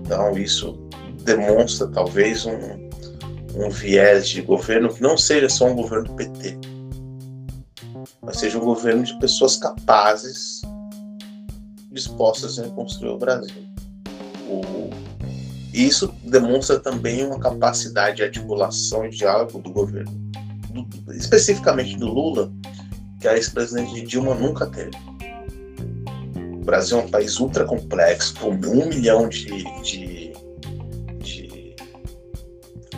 Então, isso demonstra talvez um, um viés de governo que não seja só um governo do PT, mas seja um governo de pessoas capazes, dispostas a reconstruir o Brasil. O, isso demonstra também uma capacidade de articulação e diálogo do governo, do, especificamente do Lula, que a ex-presidente Dilma nunca teve. O Brasil é um país ultra complexo, com um milhão de, de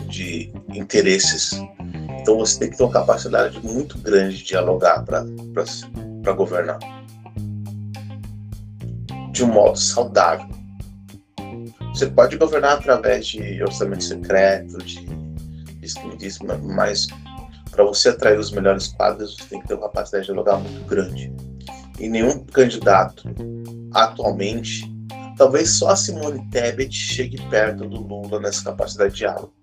de interesses. Então você tem que ter uma capacidade muito grande de dialogar para governar. De um modo saudável. Você pode governar através de orçamento secreto, de isso mas para você atrair os melhores quadros, você tem que ter uma capacidade de dialogar muito grande. E nenhum candidato atualmente, talvez só a Simone Tebet chegue perto do Lula nessa capacidade de diálogo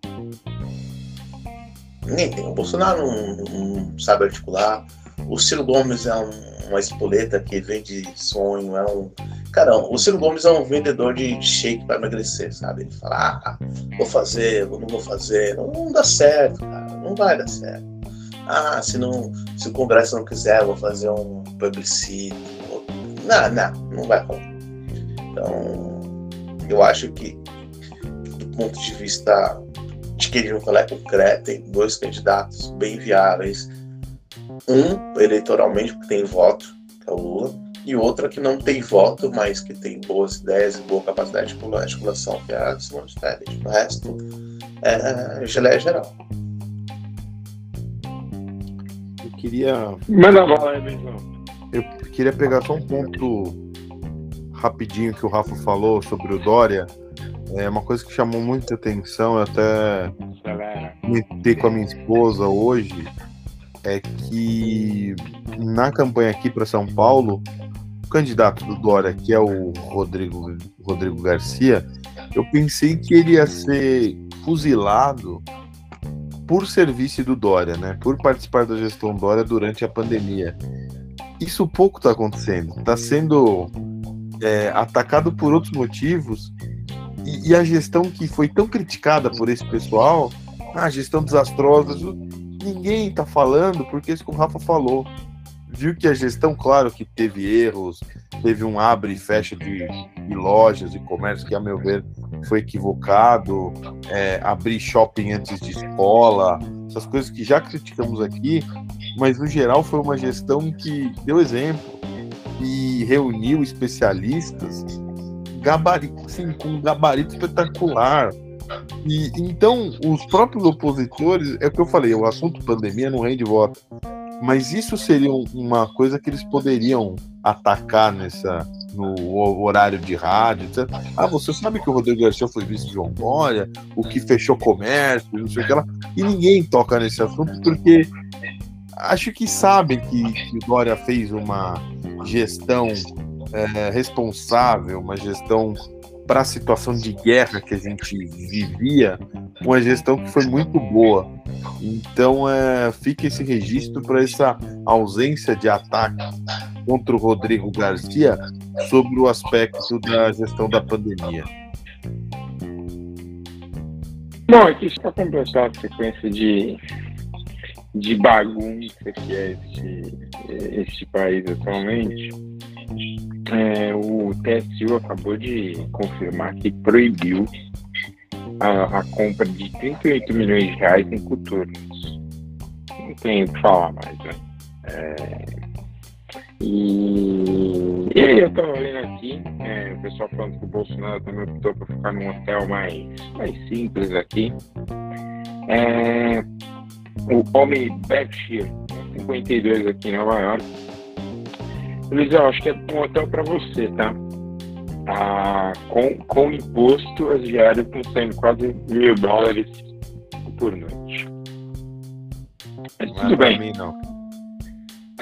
ninguém tem. O Bolsonaro não, não sabe articular. O Ciro Gomes é um, uma espoleta que vende sonho, é um. Cara, o Ciro Gomes é um vendedor de shake para emagrecer, sabe? Ele fala, ah, vou fazer, não vou fazer. Não, não, dá certo, cara. Não vai dar certo. Ah, se, não, se o Congresso não quiser, vou fazer um plebiscito. Não, não, não vai rolar. Então, eu acho que, do ponto de vista de que ele falar é concreto, tem dois candidatos bem viáveis. Um, eleitoralmente, porque tem voto, que é o Lula, e outra que não tem voto, mas que tem boas ideias e boa capacidade de articulação, que é a Simone Tebet. O resto é geleia geral. Queria. Manda bala aí. Eu queria pegar só um ponto rapidinho que o Rafa falou sobre o Dória é uma coisa que chamou muita atenção, eu até comentei com a minha esposa hoje, é que na campanha aqui para São Paulo, o candidato do Dória, que é o Rodrigo, Rodrigo Garcia, eu pensei que ele ia ser fuzilado por serviço do Dória, né? Por participar da gestão Dória durante a pandemia. Isso pouco está acontecendo. Está sendo é, atacado por outros motivos e, e, a gestão que foi tão criticada por esse pessoal, a gestão desastrosa, ninguém está falando porque isso que o Rafa falou. Viu que a gestão, claro que teve erros, teve um abre e fecha de, de lojas e comércio que, a meu ver, foi equivocado, é, abrir shopping antes de escola, essas coisas que já criticamos aqui, mas no geral foi uma gestão que deu exemplo e reuniu especialistas gabarito, assim, com um gabarito espetacular. E então os próprios opositores, é o que eu falei, o assunto pandemia não rende voto. Mas isso seria uma coisa que eles poderiam atacar nessa no horário de rádio. Ah, você sabe que o Rodrigo Garcia foi vice de João o que fechou comércio, não sei o que lá. E ninguém toca nesse assunto porque acho que sabem que, que Dória fez uma gestão é, responsável, uma gestão para a situação de guerra que a gente vivia, uma gestão que foi muito boa. Então, é, fica esse registro para essa ausência de ataque contra o Rodrigo Garcia sobre o aspecto da gestão da pandemia. Bom, aqui só completar a sequência de, de bagunça que é este, este país atualmente. É, o TSU acabou de confirmar que proibiu a, a, compra de 38 milhões de reais em coturnos. Não tem o que falar mais, né? É, e, e aí eu tô vendo aqui, é, o pessoal falando que o Bolsonaro também optou por ficar num hotel mais, mais simples aqui. É, o homem Berkshire, 52 aqui em Nova York, Luiz, eu acho que é um hotel para você, tá? Ah, com, com imposto, as diárias estão saindo quase mil dólares por noite. Mas não tudo bem. Mim, não.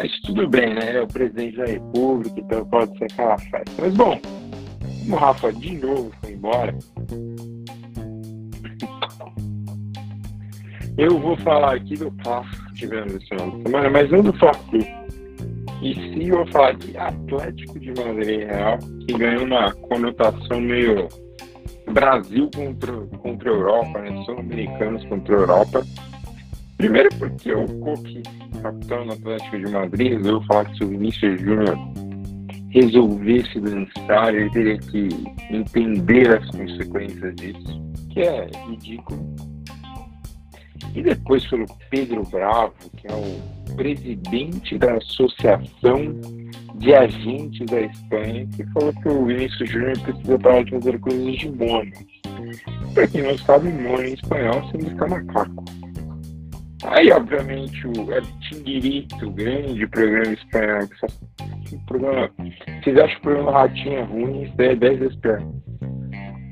Mas tudo bem, né? É o presidente da República, então pode ser aquela festa. Mas bom, o Rafa de novo foi embora. Eu vou falar aqui do clássico que tivemos esse final de semana, mas não do Fla-Flu e sim, eu vou falar de Atlético de Madrid Real, que ganhou uma conotação meio Brasil contra, contra a Europa, né? Sul-Americanos contra a Europa. Primeiro porque o Coque, capitão do Atlético de Madrid, resolveu falar que se o Vinícius Júnior resolvesse dançar, ele teria que entender as consequências disso, que é ridículo. E depois pelo Pedro Bravo, que é o presidente da Associação de Agentes da Espanha, que falou que o Vinícius Júnior precisa parar de fazer coisas de mono. Para quem não sabe, mono em espanhol significa macaco. Aí, obviamente, o Tinguirito, grande programa espanhol, que programa, vocês acham o programa Ratinho é ruim, isso é 10 vezes pior.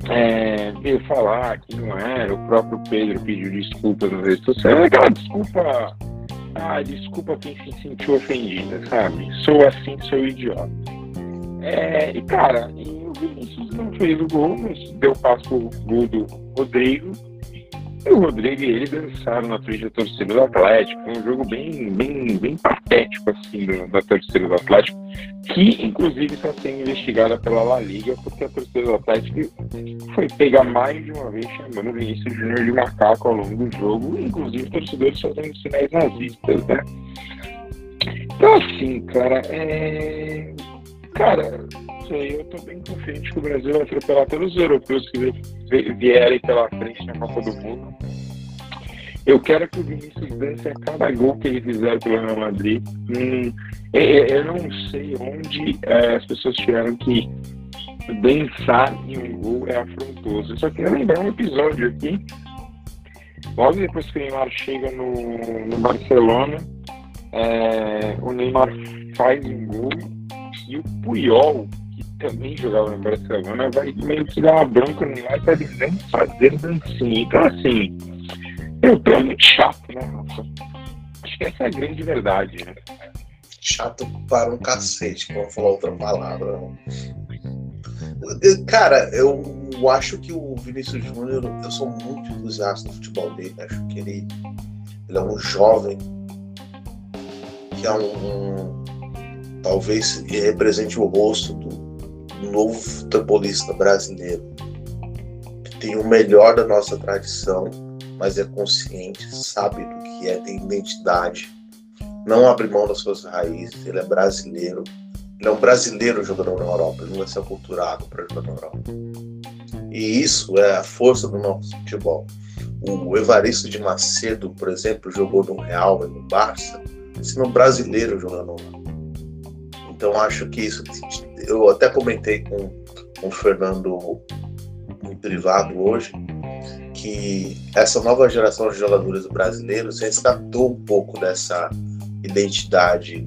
É, veio falar que não era, o próprio Pedro pediu desculpas nas redes sociais, aquela desculpa ah, desculpa quem se sentiu ofendida, sabe? Sou assim, sou idiota. É, e cara, e o Vinícius não fez o gol, mas deu passo pro gol do Rodrigo. E o Rodrigo e ele dançaram na frente da torcida do Atlético. Foi um jogo bem, bem, bem patético, assim, da torcida do Atlético, que inclusive está sendo investigada pela La Liga, porque a torcida do Atlético foi pegar mais de uma vez chamando o Vinícius Júnior de macaco ao longo do jogo, inclusive torcedores fazendo sinais nazistas, né? Então, assim, cara, é. Cara, sei, eu tô bem confiante que o Brasil vai atropelar todos os europeus que vierem pela frente na Copa do Mundo. Eu quero que o Vinícius dance a cada gol que ele fizer pelo Real Madrid. Hum, eu não sei onde é, as pessoas tiveram que dançar em um gol é afrontoso. Eu só queria lembrar um episódio aqui. Logo depois que o Neymar chega no, no Barcelona, é, o Neymar faz um gol e o Puyol também jogava no Barcelona, vai meio que dar uma bronca no Neymar para ele fazer dancinha. Então, assim, eu tô muito chato, né, Rafa? Acho que essa é a grande verdade, né? Chato para um cacete, vamos falar outra palavra. Cara, eu acho que o Vinícius Júnior, eu sou muito entusiasta do futebol dele, acho que ele, ele é um jovem que é um, um talvez represente o rosto do, novo futebolista brasileiro que tem o melhor da nossa tradição, mas é consciente, sabe do que é, tem identidade, não abre mão das suas raízes, ele é brasileiro. Ele é um brasileiro jogando na Europa, ele não vai ser aculturado para jogar na Europa. E isso é a força do nosso futebol. O Evaristo de Macedo, por exemplo, jogou no Real e no Barça, sendo um brasileiro jogando lá. Então acho que isso. Eu até comentei com, com o Fernando em privado hoje que essa nova geração de jogadores brasileiros resgatou um pouco dessa identidade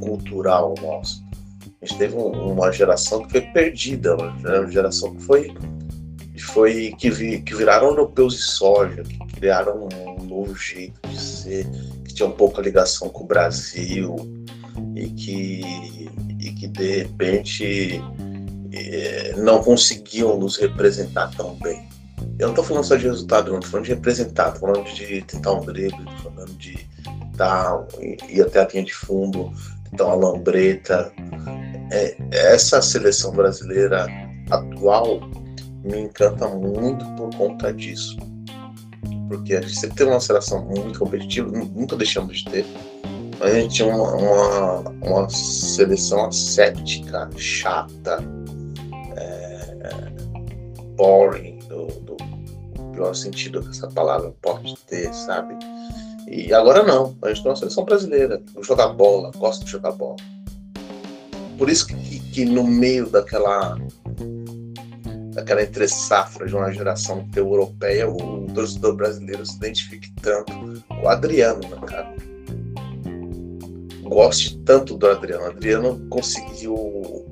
cultural nossa. A gente teve uma geração que foi perdida, uma geração que foi foi que, vi, que viraram europeus de soja, que criaram um novo jeito de ser, que tinha um pouco a ligação com o Brasil e que, e que de repente eh, não conseguiam nos representar tão bem. Eu não estou falando só de resultado, não estou falando de representar, estou falando de tentar um drible, estou falando de dar, ir até a linha de fundo, tentar uma lambreta. É, essa seleção brasileira atual me encanta muito por conta disso. Porque a gente sempre teve uma seleção muito competitiva, nunca deixamos de ter. A gente tinha uma, uma, uma seleção asséptica, chata, é, boring, do, do pior sentido que essa palavra pode ter, sabe? E agora não, a gente tem uma seleção brasileira, joga bola, gosta de jogar bola. Por isso que, que no meio daquela daquela entre safra de uma geração europeia, o, o torcedor brasileiro se identifique tanto com o Adriano, né, cara? Goste tanto do Adriano. O Adriano conseguiu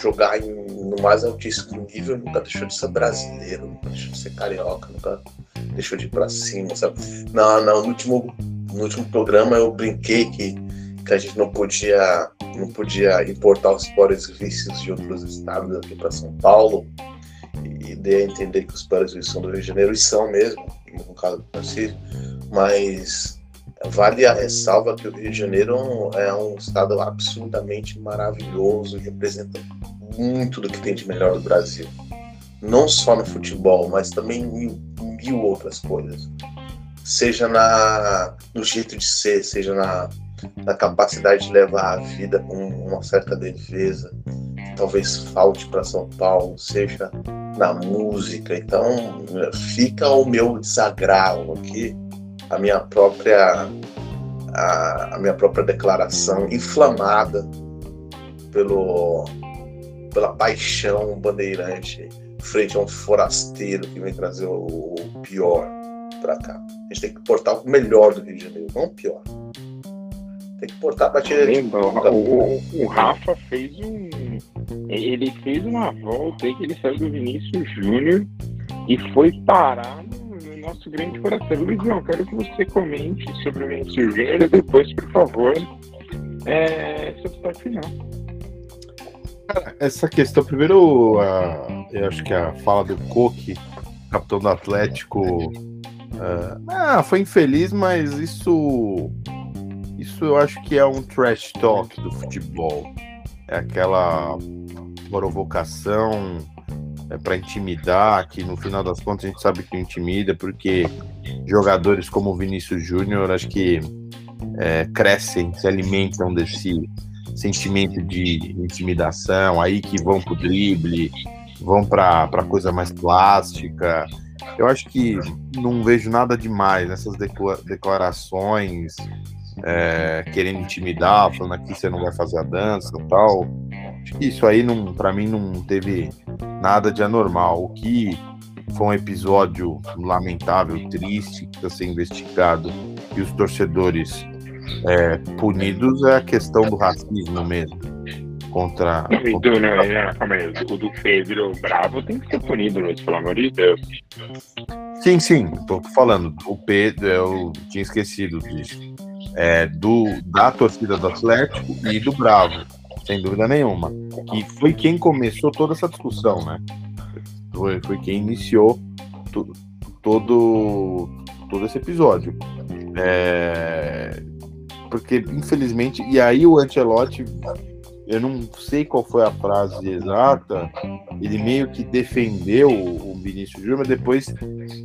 jogar em, no mais altíssimo nível, nunca deixou de ser brasileiro, nunca deixou de ser carioca, nunca deixou de ir pra cima, sabe? No último, no último programa eu brinquei que, que a gente não podia não podia importar os piores vícios de outros estados aqui para São Paulo e dei a entender que os piores vícios são do Rio de Janeiro e são mesmo, no caso do Tarcísio, mas vale a ressalva que o Rio de Janeiro é um estado absolutamente maravilhoso e representa muito do que tem de melhor do Brasil. Não só no futebol, mas também em mil outras coisas. Seja na, no jeito de ser, seja na da capacidade de levar a vida com uma certa que talvez falte para São Paulo, seja na música. Então, fica o meu desagravo aqui, a minha própria a, a minha própria declaração inflamada pelo pela paixão bandeirante frente a um forasteiro que vem trazer o, o pior para cá. A gente tem que portar o melhor do Rio de Janeiro, não o pior. Tem que portar a batida Lembra, o, o, Rafa fez um. Ele fez uma volta aí que ele saiu do Vinícius Júnior e foi parar nosso grande coração. Luizão, quero que você comente sobre o e depois, por favor, é, seu final. Essa questão, primeiro, a, eu acho que a fala do Coque, capitão do Atlético, uh, ah, foi infeliz, mas isso isso eu acho que é um trash talk do futebol. É aquela provocação é, para intimidar, que no final das contas a gente sabe que intimida, porque jogadores como Vinícius Júnior acho que é, crescem, se alimentam desse sentimento de intimidação, aí que vão pro drible, vão para coisa mais plástica. Eu acho que não vejo nada demais nessas declarações é, querendo intimidar, falando aqui você não vai fazer a dança tal. Isso aí, não, para mim, não teve nada de anormal. O que foi um episódio lamentável, triste, que está sendo investigado e os torcedores é, punidos é a questão do racismo mesmo. Contra. contra... Do, não, não, o do Pedro Bravo tem que ser punido, Luiz, pelo amor de Deus. Sim, sim, tô falando. O Pedro, eu tinha esquecido disso é, do, da torcida do Atlético e do Bravo, sem dúvida nenhuma. Que foi quem começou toda essa discussão, né? Foi, foi quem iniciou todo, todo esse episódio. É, porque, infelizmente, e aí o Ancelotti eu não sei qual foi a frase exata, ele meio que defendeu o Vinícius Júnior, mas depois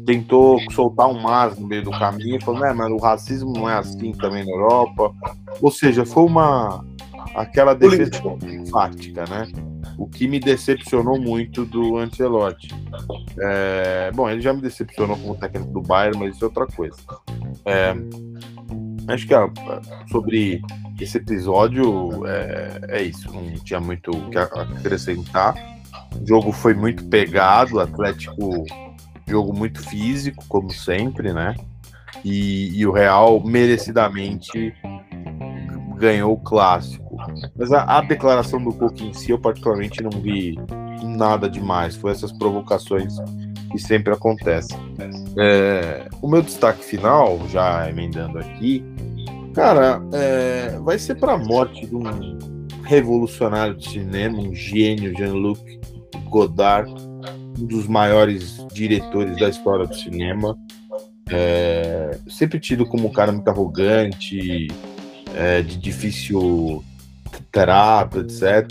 tentou soltar um mas no meio do caminho e falou, né, mas o racismo não é assim também na Europa. Ou seja, foi uma aquela defesa enfática, né? O que me decepcionou muito do Ancelotti. É, bom, ele já me decepcionou como técnico do Bayern, mas isso é outra coisa. É, acho que sobre esse episódio é, é, isso. Não tinha muito o que acrescentar. O jogo foi muito pegado, o Atlético jogo muito físico, como sempre, né? E, e o Real merecidamente ganhou o clássico. Mas a, a declaração do Cook em si, eu particularmente não vi nada demais. Foi essas provocações que sempre acontecem. É, o meu destaque final, já emendando aqui, cara, é, vai ser para a morte de um revolucionário de cinema, um gênio, Jean-Luc Godard, um dos maiores diretores da história do cinema. É, sempre tido como um cara muito arrogante, é, de difícil trato, etc.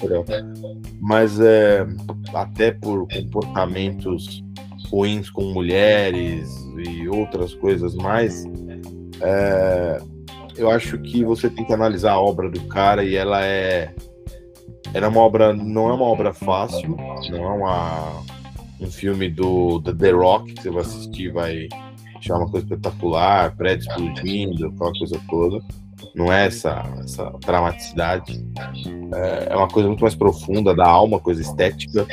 Mas é, até por comportamentos ruins com mulheres e outras coisas mais, é, eu acho que você tem que analisar a obra do cara e ela é ela é uma obra não é uma obra fácil não é uma um filme do, do The Rock que você vai assistir vai achar uma coisa espetacular prédio explodindo aquela coisa toda não é essa, essa dramaticidade. É, é uma coisa muito mais profunda da alma, coisa estética.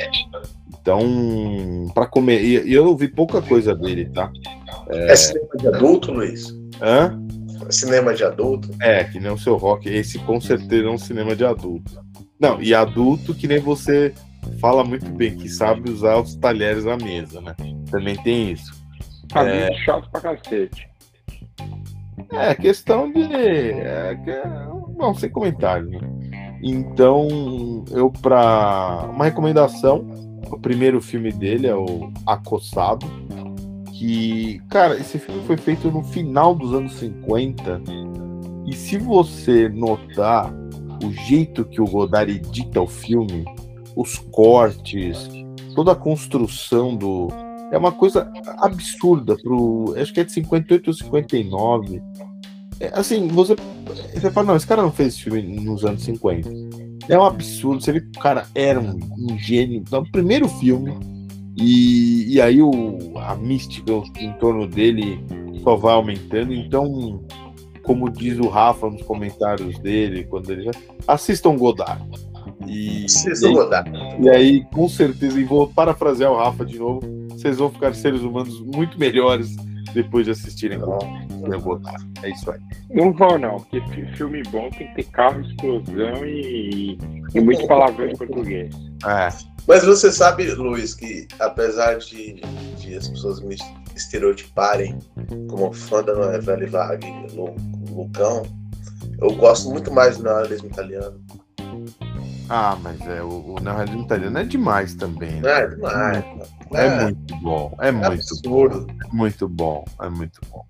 Então, para comer. E, e, eu vi pouca coisa dele, tá? É... é, cinema de adulto, Luiz? Hã? É cinema de adulto? É, que nem o seu rock. Esse com certeza é um cinema de adulto. Não, e adulto que nem você fala muito bem, que sabe usar os talheres à mesa, né? Também tem isso. Família é... chato pra cacete. É, questão de. É, não, sem comentário. Né? Então, eu, para uma recomendação, o primeiro filme dele é o Acossado. Que, cara, esse filme foi feito no final dos anos 50. E se você notar o jeito que o Godard edita o filme, os cortes, toda a construção do, é uma coisa absurda pro. Acho que é de 58 ou 59. É, assim, você, você fala, não, esse cara não fez esse filme nos anos 50. É um absurdo. Você vê que o cara era um, um gênio. Então, o primeiro filme. E, e aí o, a mística em torno dele só vai aumentando. Então, como diz o Rafa nos comentários dele, quando ele assistam Godard. E, assistam Godard. E aí, com certeza, e vou parafrasear o Rafa de novo vocês vão ficar seres humanos muito melhores depois de assistirem Eu vou É isso aí. Não vou, não, porque filme bom tem que ter carro, explosão e, e muito palavrão em português. É. Mas você sabe, Luiz, que apesar de, de as pessoas me estereotiparem como fã da Novelle Vague, Lucão, eu gosto muito mais do neorrealismo italiano. Ah, mas é, o, o neorrealismo italiano é demais também. Né? É demais. É, é, muito bom, é, é muito absurdo. bom. É muito bom, é muito bom.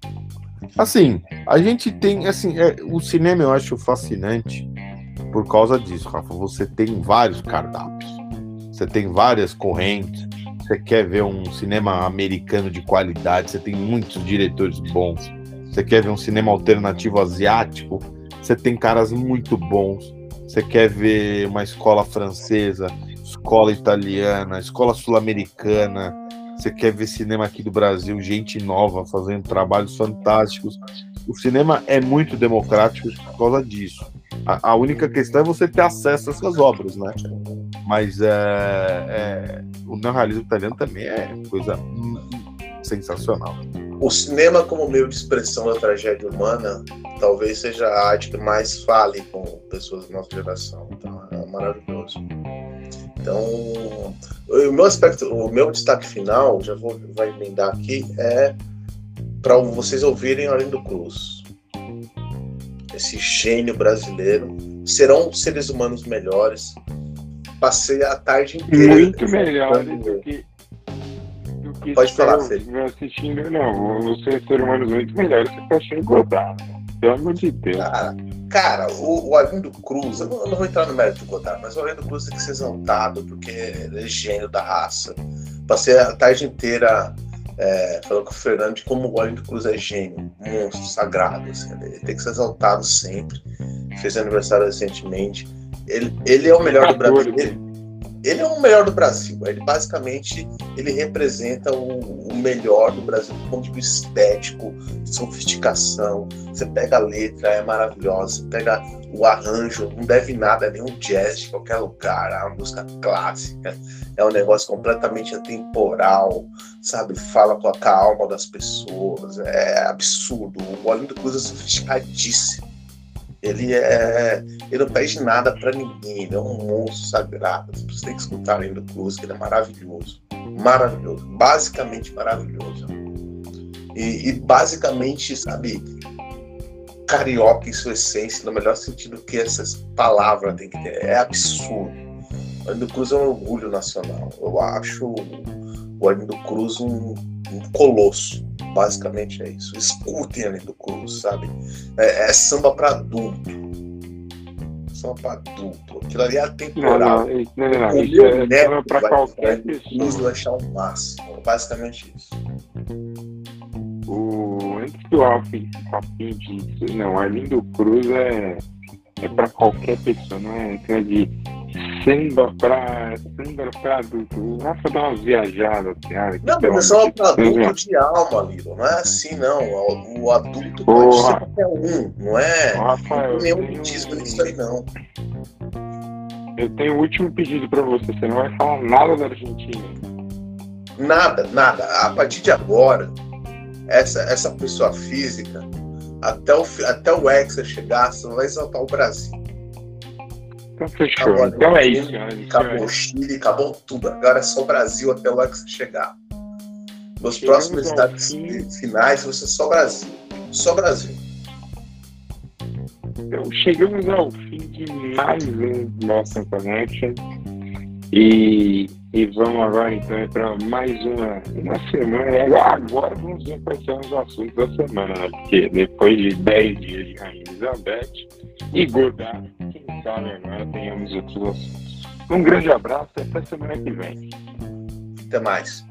Assim, a gente tem, assim, é, o cinema eu acho fascinante por causa disso, Rafa. Você tem vários cardápios, você tem várias correntes. Você quer ver um cinema americano de qualidade, você tem muitos diretores bons. Você quer ver um cinema alternativo asiático, você tem caras muito bons. Você quer ver uma escola francesa, escola italiana, escola sul-americana. Você quer ver cinema aqui do Brasil, gente nova fazendo trabalhos fantásticos. O cinema é muito democrático por causa disso. A, a única questão é você ter acesso a essas obras, né? Mas é, é, o neorrealismo italiano também é coisa sensacional. O cinema como meio de expressão da tragédia humana talvez seja a arte que mais fale com pessoas da nossa geração. Então é maravilhoso. Então, o meu aspecto, o meu destaque final, já vou vai emendar aqui, é para vocês ouvirem Arlindo Cruz. Esse gênio brasileiro. Serão seres humanos melhores. Passei a tarde inteira. Muito melhores do que, que Pode falar, Felipe. assistindo, não. Vocês ser humanos muito melhores que tá achando Godard. Pelo amor de Deus. Cara, Cara, o, o Arlindo Cruz, eu não, eu não, vou entrar no mérito do Godard, mas o Arlindo Cruz tem que ser exaltado porque ele é gênio da raça. Passei a tarde inteira é, falando com o Fernando de como o Arlindo Cruz é gênio, monstro, sagrado. Assim, ele tem que ser exaltado sempre. Fez aniversário recentemente. Ele, ele é o melhor do Brasil. Ele, ele é o melhor do Brasil. Ele basicamente ele representa o, o melhor do Brasil do ponto de vista estético, sofisticação. Você pega a letra, é maravilhosa. Você pega o arranjo, não deve nada, é nem um jazz de qualquer lugar, é uma música clássica, é um negócio completamente atemporal, sabe? Fala com a alma das pessoas, é absurdo. O Olinda Cruz é sofisticadíssimo ele é. Ele não pede nada para ninguém, ele é um monstro sagrado. Você tem que escutar além do Cruz, que ele é maravilhoso. Maravilhoso. Basicamente maravilhoso. E, e, basicamente, sabe, carioca em sua essência, no melhor sentido que essas palavras têm que ter. É absurdo. O Arlindo Cruz é um orgulho nacional. Eu acho o Arlindo Cruz um, um colosso Basicamente é isso. Escutem além do Cruz, sabe? É, é samba para adulto. Samba para adulto. Aquilo ali é atemporal. Não, não, não, não, não. Isso é para qualquer pessoa. Cruz vai achar o máximo. Basicamente isso. O, antes que o Alfim disse, não, Arlindo Cruz é, é para qualquer pessoa, não é, não é de samba pra, samba pra adulto. O Rafa dá umas viajadas, cara. Não, mas é só pra adulto de alma, Lilo. Não é assim, não. O, adulto pode ser qualquer um, não é? Rafael, não tem nenhum tenho... nisso aí, não. Eu tenho o um último pedido pra você. Você não vai falar nada da Argentina. Nada, nada. A partir de agora, essa, essa pessoa física, até o, até o Hexa chegar, você não vai exaltar o Brasil. Então fechou. Agora, então é isso. Acabou o Chile, acabou tudo. Agora é só o Brasil até lá que você chegar. Nos Chegamos próximos estados finais, você é só Brasil. Só Brasil. Então, chegamos ao fim de mais um Nossa Connection. E, e vamos agora então para mais uma, uma semana. Agora vamos ver quais são os assuntos da semana, né? Porque depois de 10 dias de Rainha Elizabeth e Godard, quem sabe agora tenhamos outros assuntos. Um grande abraço e até semana que vem. Até mais.